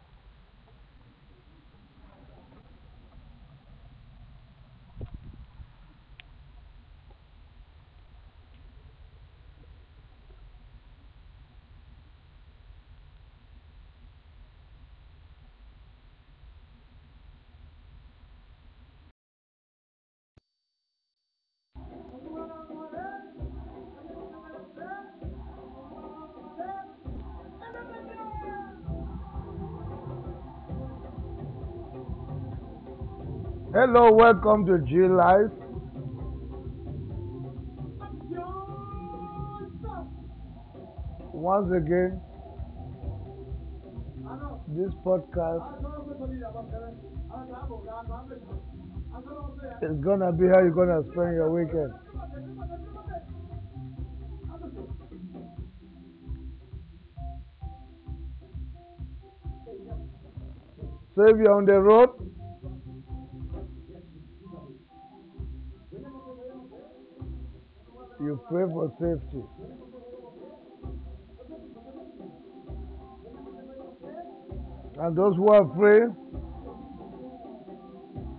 Hello, welcome to G Life. Once again, this podcast is gonna be how you're gonna spend your weekend. So if you're on the road, you pray for safety. And those who are free,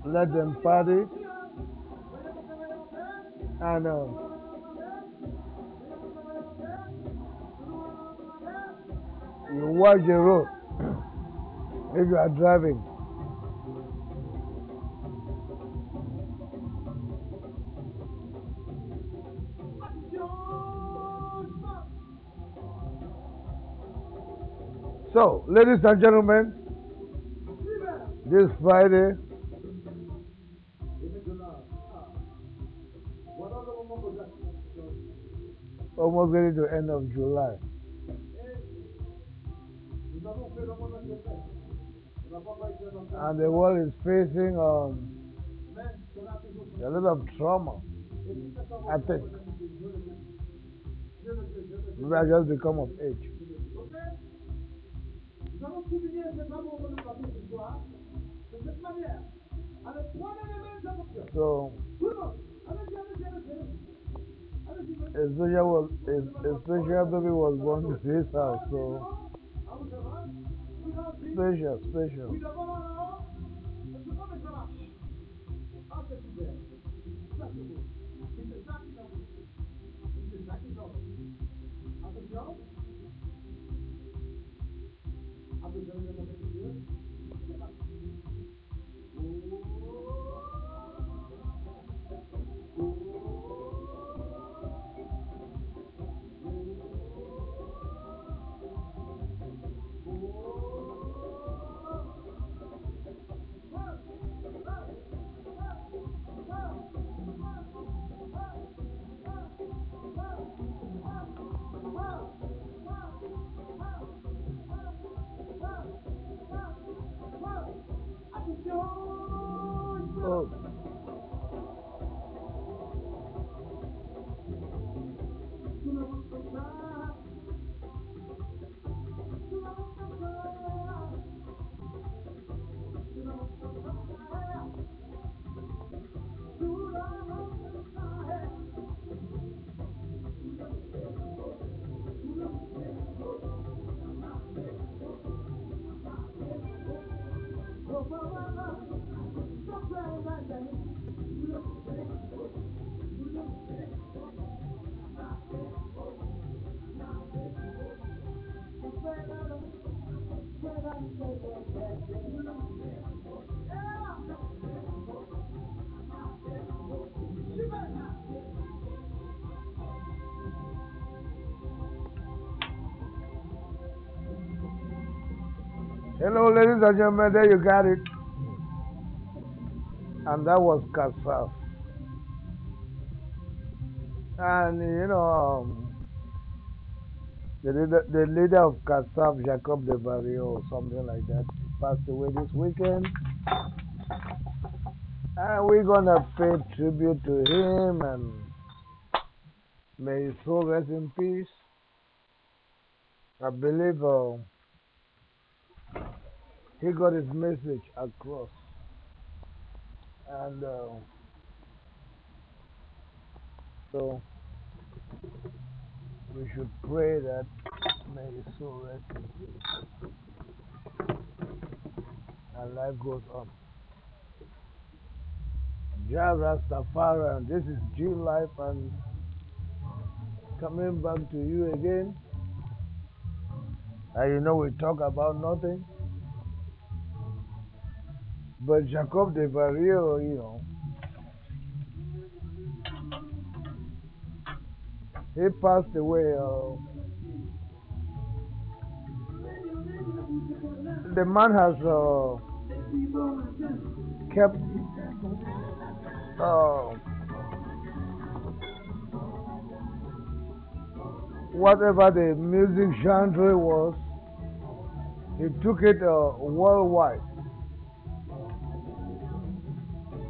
let them party. And uh, you watch the road if you are driving. So, ladies and gentlemen, this Friday, almost getting to end of July. And the world is facing um, a lot of trauma. I think. Maybe I just become of age. Cette manière, avec trois éléments d'attention. So, special, was, a baby was born to this house. So, à vous, ça va Vous avez special, special. Oui, d'abord, Hello, ladies and gentlemen, there you got it. And that was Kassav. And you know, um, the, leader, the leader of Kassav, Jacob Desvarieux, or something like that, passed away this weekend. And we're gonna pay tribute to him and may his soul rest in peace. I believe. Uh, he got his message across. And uh, so we should pray that may his soul rest in peace. And life goes on. Jah Rastafari, and this is G Live, and coming back to you again. And you know, we talk about nothing. But Jacob Desvarieux, you know, he passed away. Uh, the man has uh, kept uh, whatever the music genre was, he took it uh, worldwide.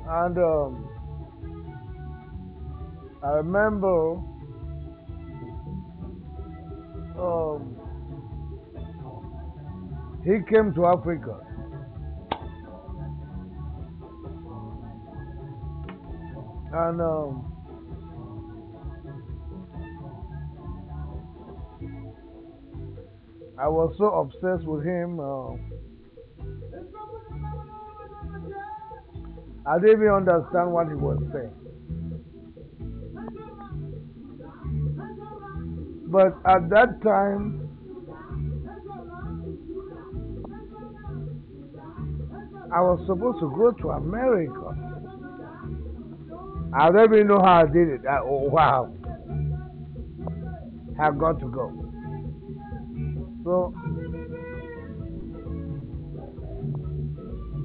And um, I remember he came to Africa. And um, I was so obsessed with him. Uh, I didn't even understand what he was saying. But at that time, I was supposed to go to America. I don't even know how I did it. I, oh, wow. I got to go. So,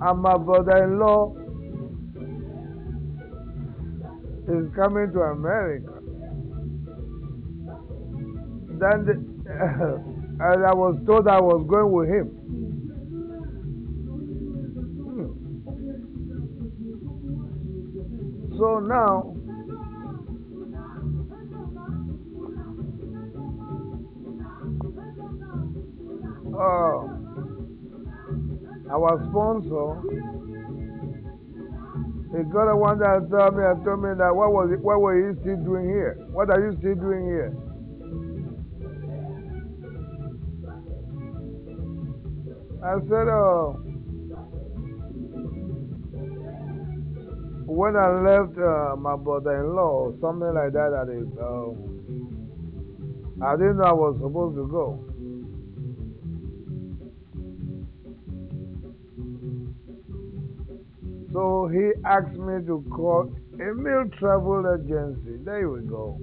and my brother in law is coming to America. Then, the, and I was told I was going with him. So now, uh, our sponsor he got a one that told me and told me that what was it, what were you still doing here? What are you still doing here? I said, oh, when I left uh, my brother-in-law, something like that, that is, um, I didn't know I was supposed to go. So he asked me to call a Emil Travel Agency. There we go.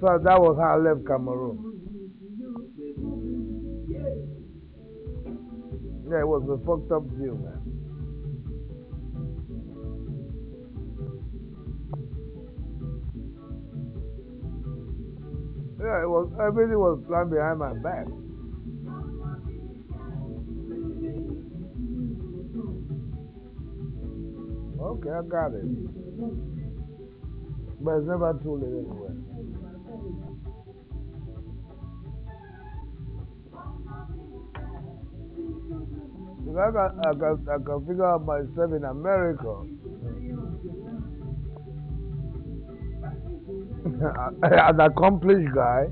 So that was how I left Cameroon. It was a fucked up deal, man. Yeah, it was everything was planned behind my back. Okay, I got it. But it's never too late anyway. I can, I, can, I can figure out myself in America. An accomplished guy.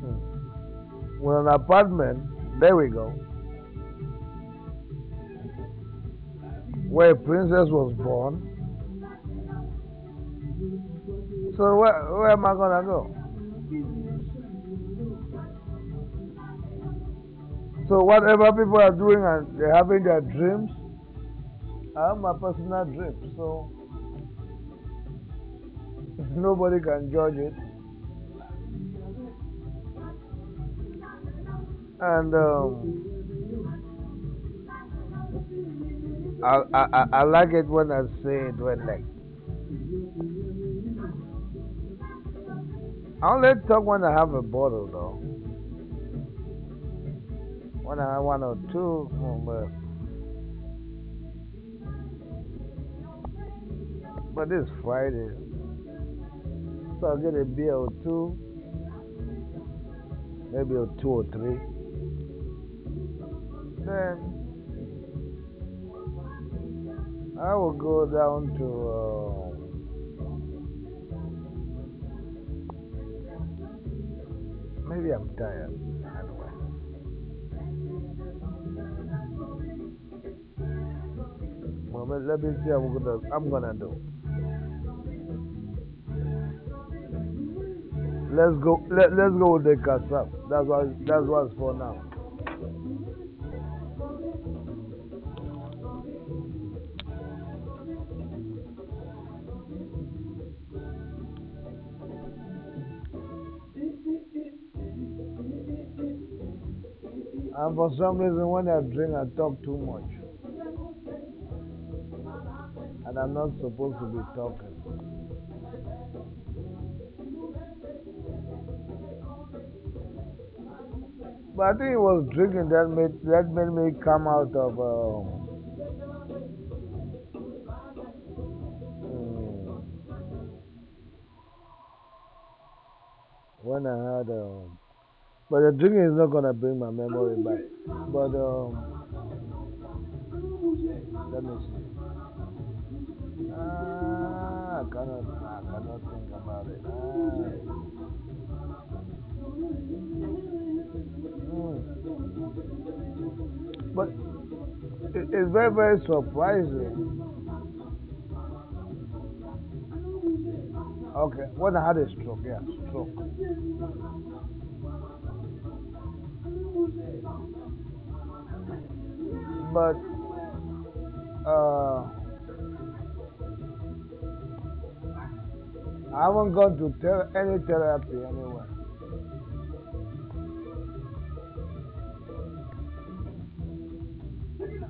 Hmm. with an apartment. There we go. Where a princess was born. So where, where am I gonna go? So whatever people are doing and they're having their dreams, I have my personal dreams. So nobody can judge it. And um, I, I, I like it when I say it when like I only talk when I have a bottle though. When I have one or two, but but it's Friday, so I'll get a beer or two, maybe a two or three. Then I will go down to. Uh, maybe I'm tired. Let me see what I'm gonna, do. Let's go. Let, let's go with the Kassav. That's what. That's what's for now. And for some reason, when I drink, I talk too much. And I'm not supposed to be talking. But I think it was drinking that made that made me come out of. Um, mm, when I had. Um, but the drinking is not gonna bring my memory back. But um, let me see. Ah, cannot. I cannot think about it. Ah. Mm. But it, it's very, very surprising. Okay, when I had a stroke, yeah, stroke. But uh, I haven't gone to ter- any therapy anywhere.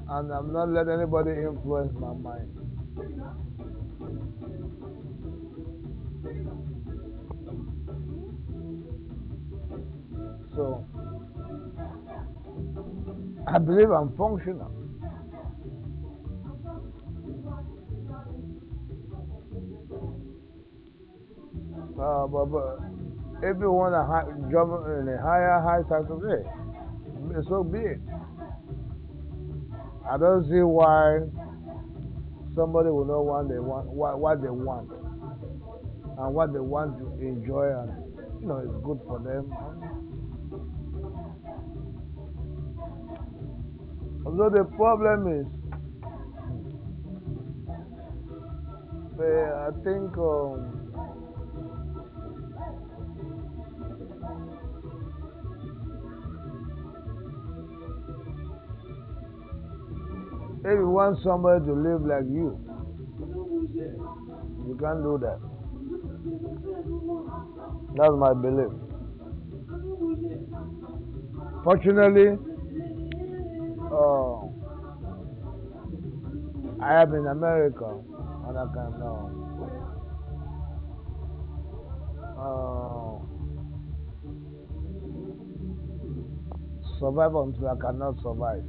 And I'm not letting anybody influence my mind. So I believe I'm functional. Uh, but, but if you want to jump in a higher height, today, so be it. I don't see why somebody will not want they want what, what they want and what they want to enjoy and you know it's good for them. Although the problem is, I think um, if you want somebody to live like you, you can't do that. That's my belief. Fortunately, uh, I am in America and I can uh, uh, survive until I cannot survive.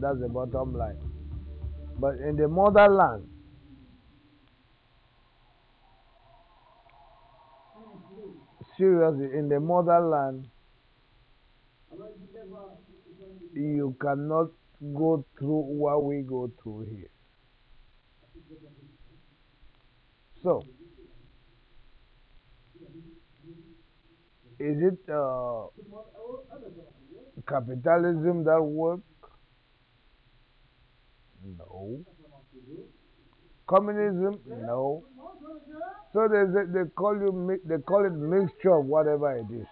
That's the bottom line. But in the motherland, seriously, in the motherland, you cannot go through what we go through here. So, is it uh, capitalism that work? No. Communism? No. So they they call you they call it mixture of whatever it is.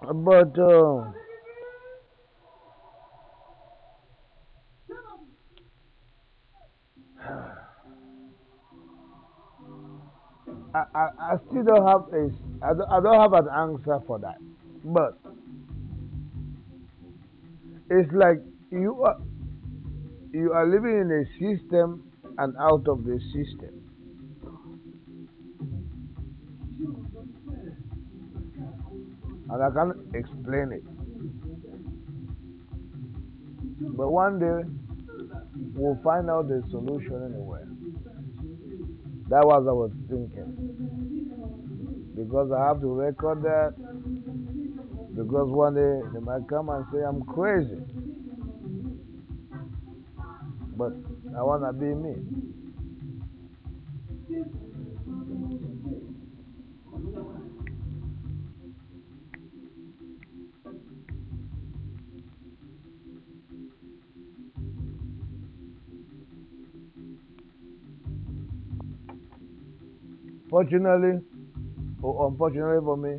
But uh, I, I, I still don't have a I don't, I don't have an answer for that. But it's like you are you are living in a system and out of the system. And I can't explain it. But one day we'll find out the solution anywhere. That was I was thinking. Because I have to record that. Because one day they might come and say I'm crazy. But I want to be me. Fortunately, or unfortunately for me,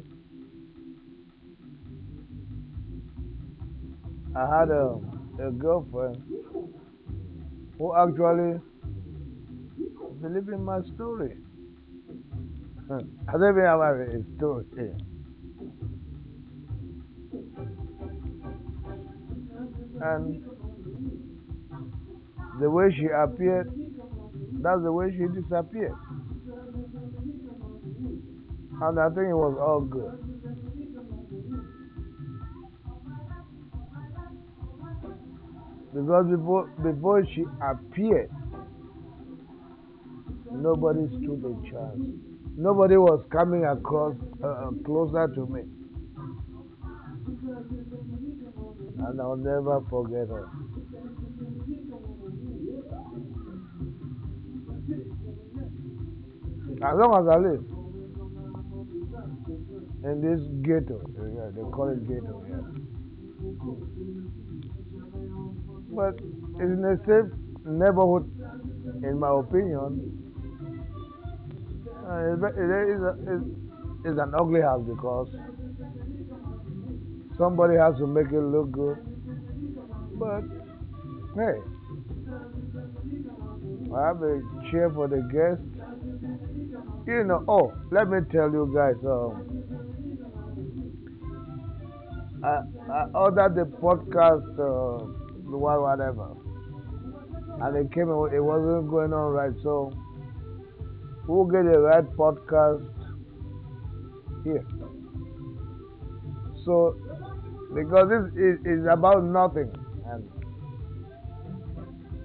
I had a, a girlfriend who actually believed in my story. I don't even have a story. And the way she appeared, that's the way she disappeared. And I think it was all good. Because before, before she appeared, nobody stood a chance. Nobody was coming across uh, uh, closer to me. And I'll never forget her. As long as I live in this ghetto. Yeah, they call it ghetto, yeah. But it's in a safe neighborhood, in my opinion. Uh, it is a, it's an ugly house because somebody has to make it look good. But hey, I have a chair for the guests. You know, oh, let me tell you guys. Um, I, I ordered the podcast, uh, whatever, and it came. It wasn't going on right, so we'll get the right podcast here. So, because this is, is about nothing, and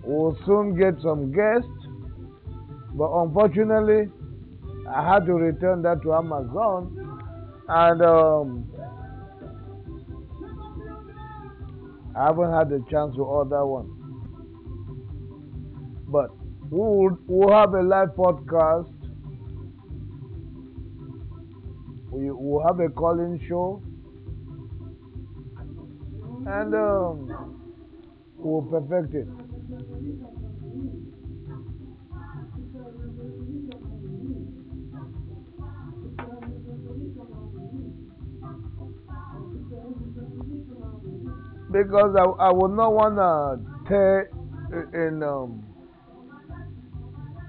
we'll soon get some guests, but unfortunately, I had to return that to Amazon, and. Um, I haven't had the chance to order one. But we'll, we'll have a live podcast. We will have a calling show. And um, we'll perfect it. Because I, I would not want to tear in. Um,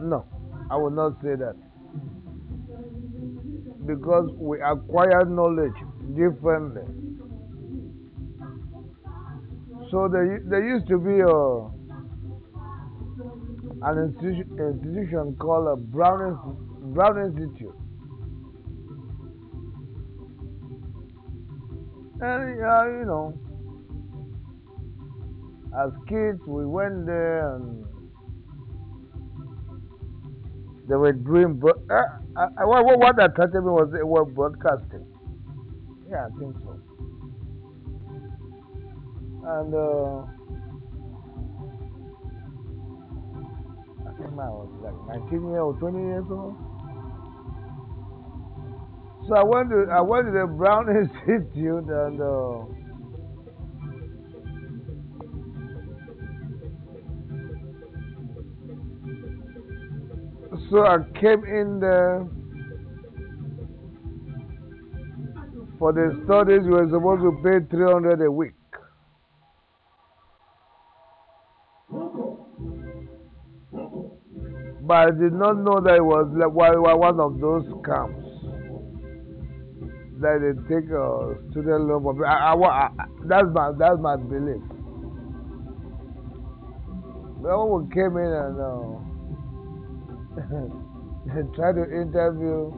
no, I would not say that. Because we acquire knowledge differently. So there, there used to be a, an institution, institution called a Brown, Brown Institute. And, uh, you know, as kids, we went there and they were doing. Bro- uh, uh, uh what, what attracted me was they were broadcasting. Yeah, I think so. And uh, I think I was like 19 years or 20 years old. So I went to I went to the Brown Institute and. Uh, so I came in there for the studies. You were supposed to pay three hundred a week. But I did not know that it was like one of those camps that they take a student loan for. I, I, I, that's my that's my belief. We came in and uh, tried to interview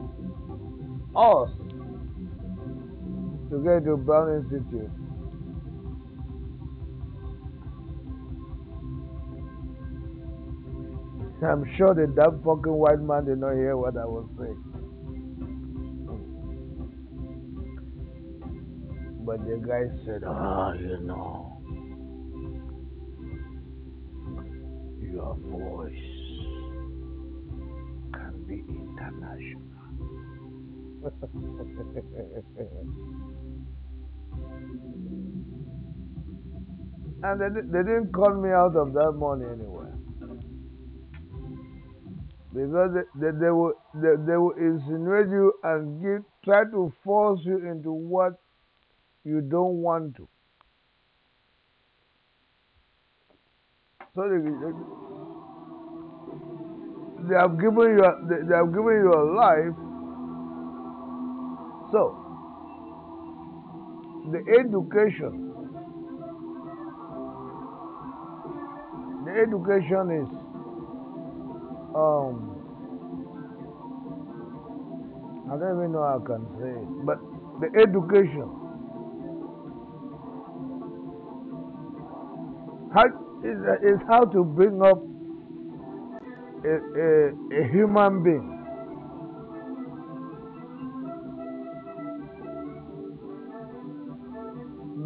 us to get to Brown Institute. I'm sure the that fucking white man did not hear what I was saying. But the guy said, ah, you know, your voice be international. and they, they didn't call me out of that money anyway because they, they, they, will, they, they will insinuate you and give, try to force you into what you don't want to. So they, they, they have given you they, have given you a life. So the education, the education is um, I don't even know how I can say it, but the education. How, is, is how to bring up a, a, human being.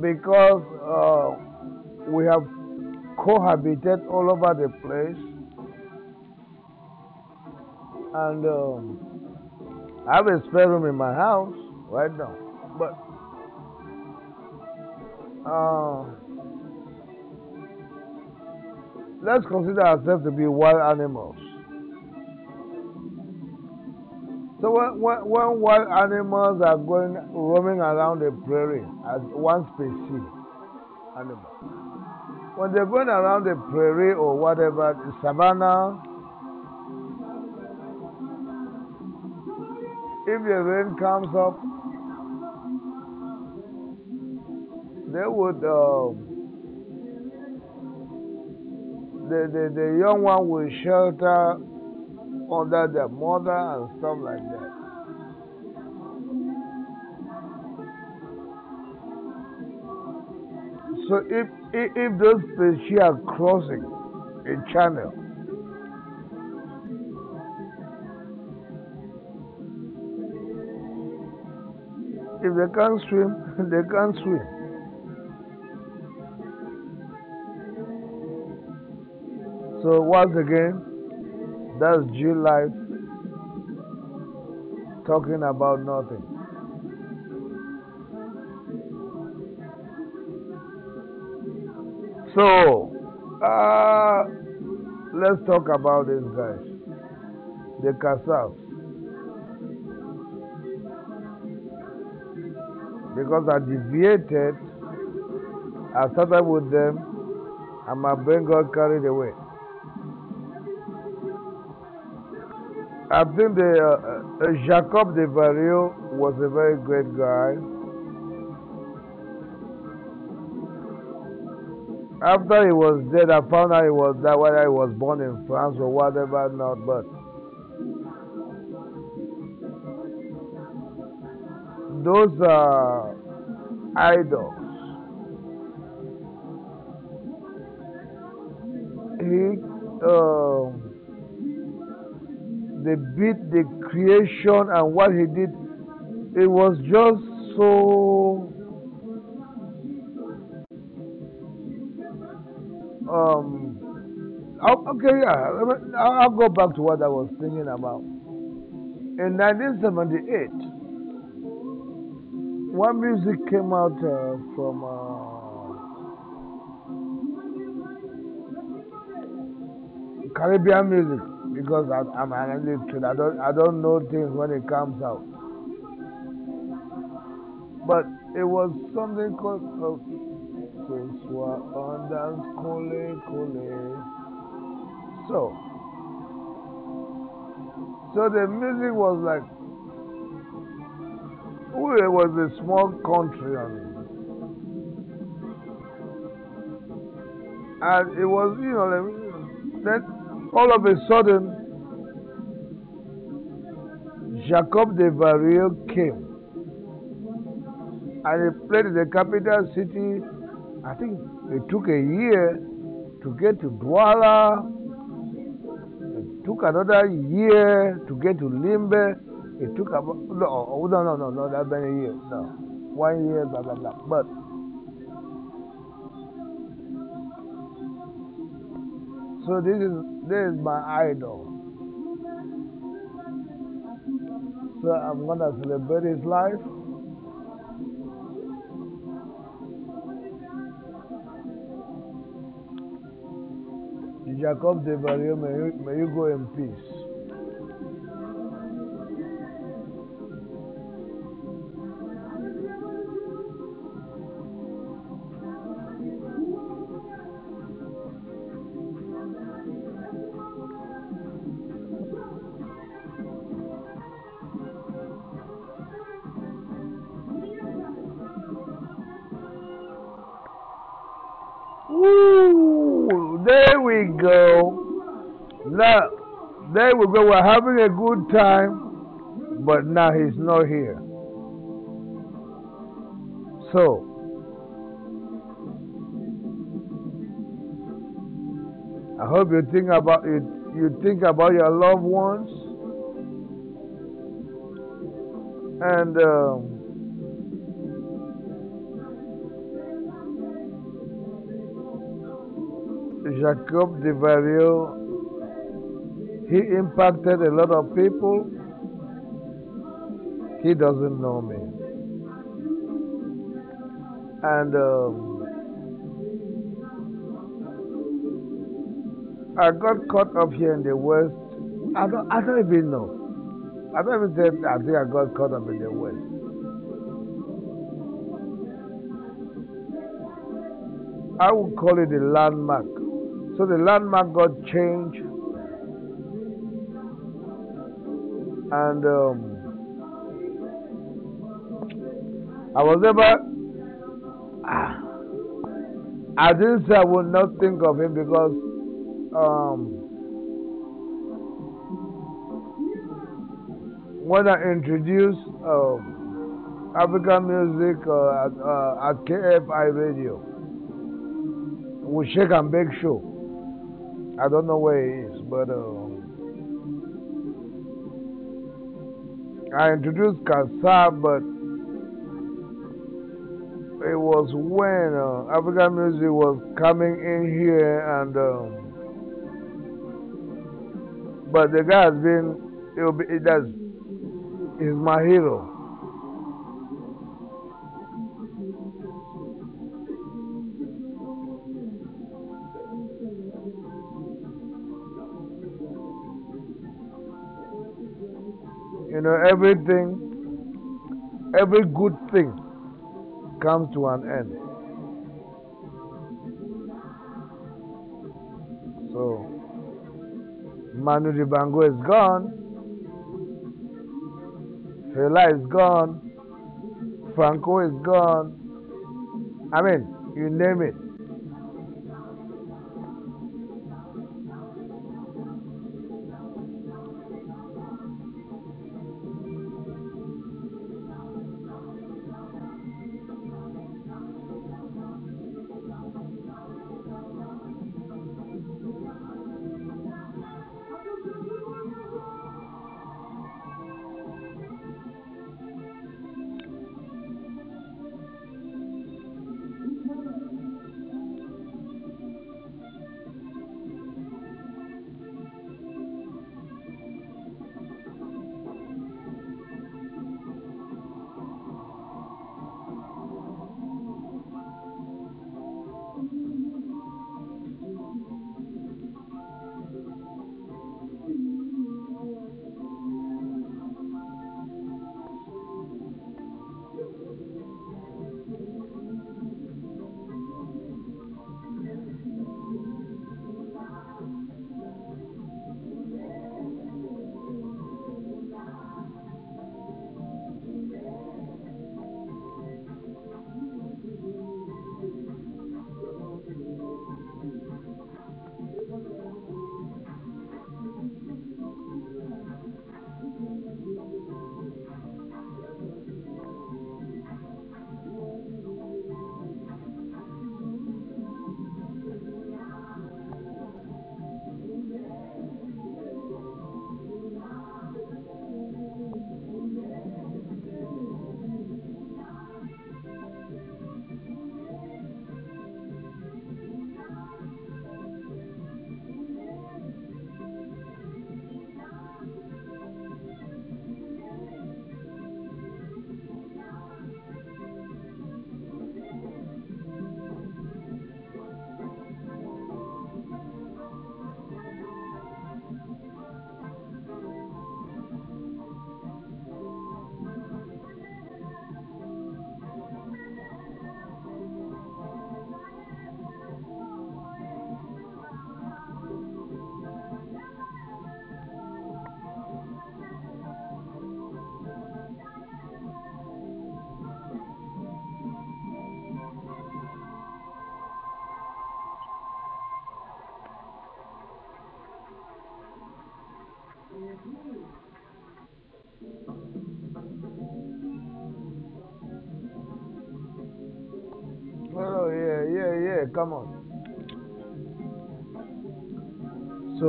Because uh, we have cohabited all over the place and um, I have a spare room in my house right now. But uh, let's consider ourselves to be wild animals. So when, when, when, wild animals are going roaming around the prairie as one species animal, when they're going around the prairie or whatever, the savannah, if the rain comes up, they would, uh, the, the, the young one will shelter under their mother and stuff like that. So if, if, if those species are crossing a channel, If they can't swim, they can't swim. So once again, that's G Live talking about nothing. So, uh, let's talk about these guys, the Kassavs. because I deviated, I started with them, and my brain got carried away. I think the uh, uh, Jacob Desvarieux was a very great guy. After he was dead, I found out he was that whether he was born in France or whatever, not but. Those are idols. He, uh, they beat the creation and what he did. It was just so. Um, okay, yeah. I'll go back to what I was thinking about. In 1978, one music came out uh, from uh, Caribbean music because I, I'm an illiterate. I don't I don't know things when it comes out. But it was something called uh. So so the music was like it was a small country and, and it was you know then all of a sudden Jacob Desvarieux came and he played the capital city. I think it took a year to get to Douala. It took another year to get to Limbe. It took about no, oh, no, no, no, no, that many years. No, one year, blah blah blah. But so this is this is my idol. So I'm gonna celebrate his life. Jacob Desvarieux, may you, may you go in peace. We. We're having a good time, but now he's not here. So, I hope you think about you, you think about your loved ones and um, Jacob Desvarieux, he impacted a lot of people. He doesn't know me. And um, I got caught up here in the West. I don't, I don't even know. I don't even say I think I got caught up in the West. I would call it a landmark. So the landmark got changed. And um, I was able, ah, I didn't say I would not think of him because um, when I introduced um, African music uh, at, uh, at KFI Radio, with Shake and Bake Show. I don't know where he is, but uh, I introduced Kasa, but it was when uh, African music was coming in here, and um, but the guy has been, it it he's my hero. You know, everything, every good thing comes to an end. So, Manu Dibango is gone, Fela is gone, Franco is gone. I mean, you name it.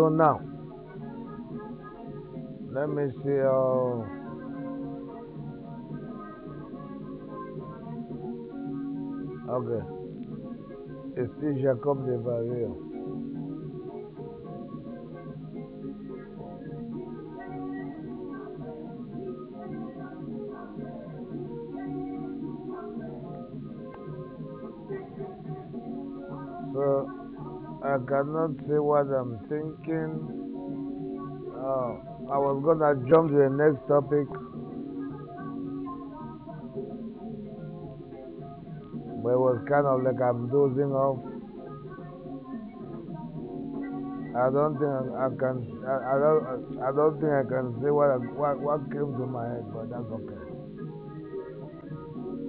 Now, let me see. Uh, okay. It's still Jacob Desvarieux. Cannot say what I'm thinking. Uh, I was gonna jump to the next topic. But it was kind of like I'm dozing off. I don't think I, I can. I, I don't. I don't think I can say what, what what came to my head, but that's okay.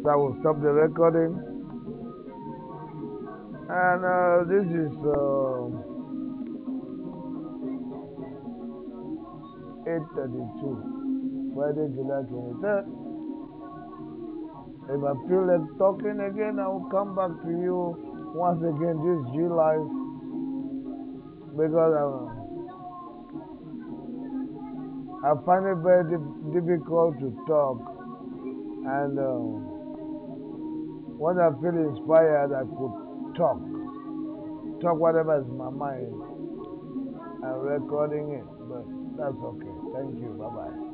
So I will stop the recording. And uh, this is uh, 8:32, Friday, July 23rd. If I feel like talking again, I will come back to you once again. This Life because uh, I find it very dif- difficult to talk, and uh, when I feel inspired, I could talk, talk whatever is my mind. I'm recording it, but that's okay. Thank you. Bye bye.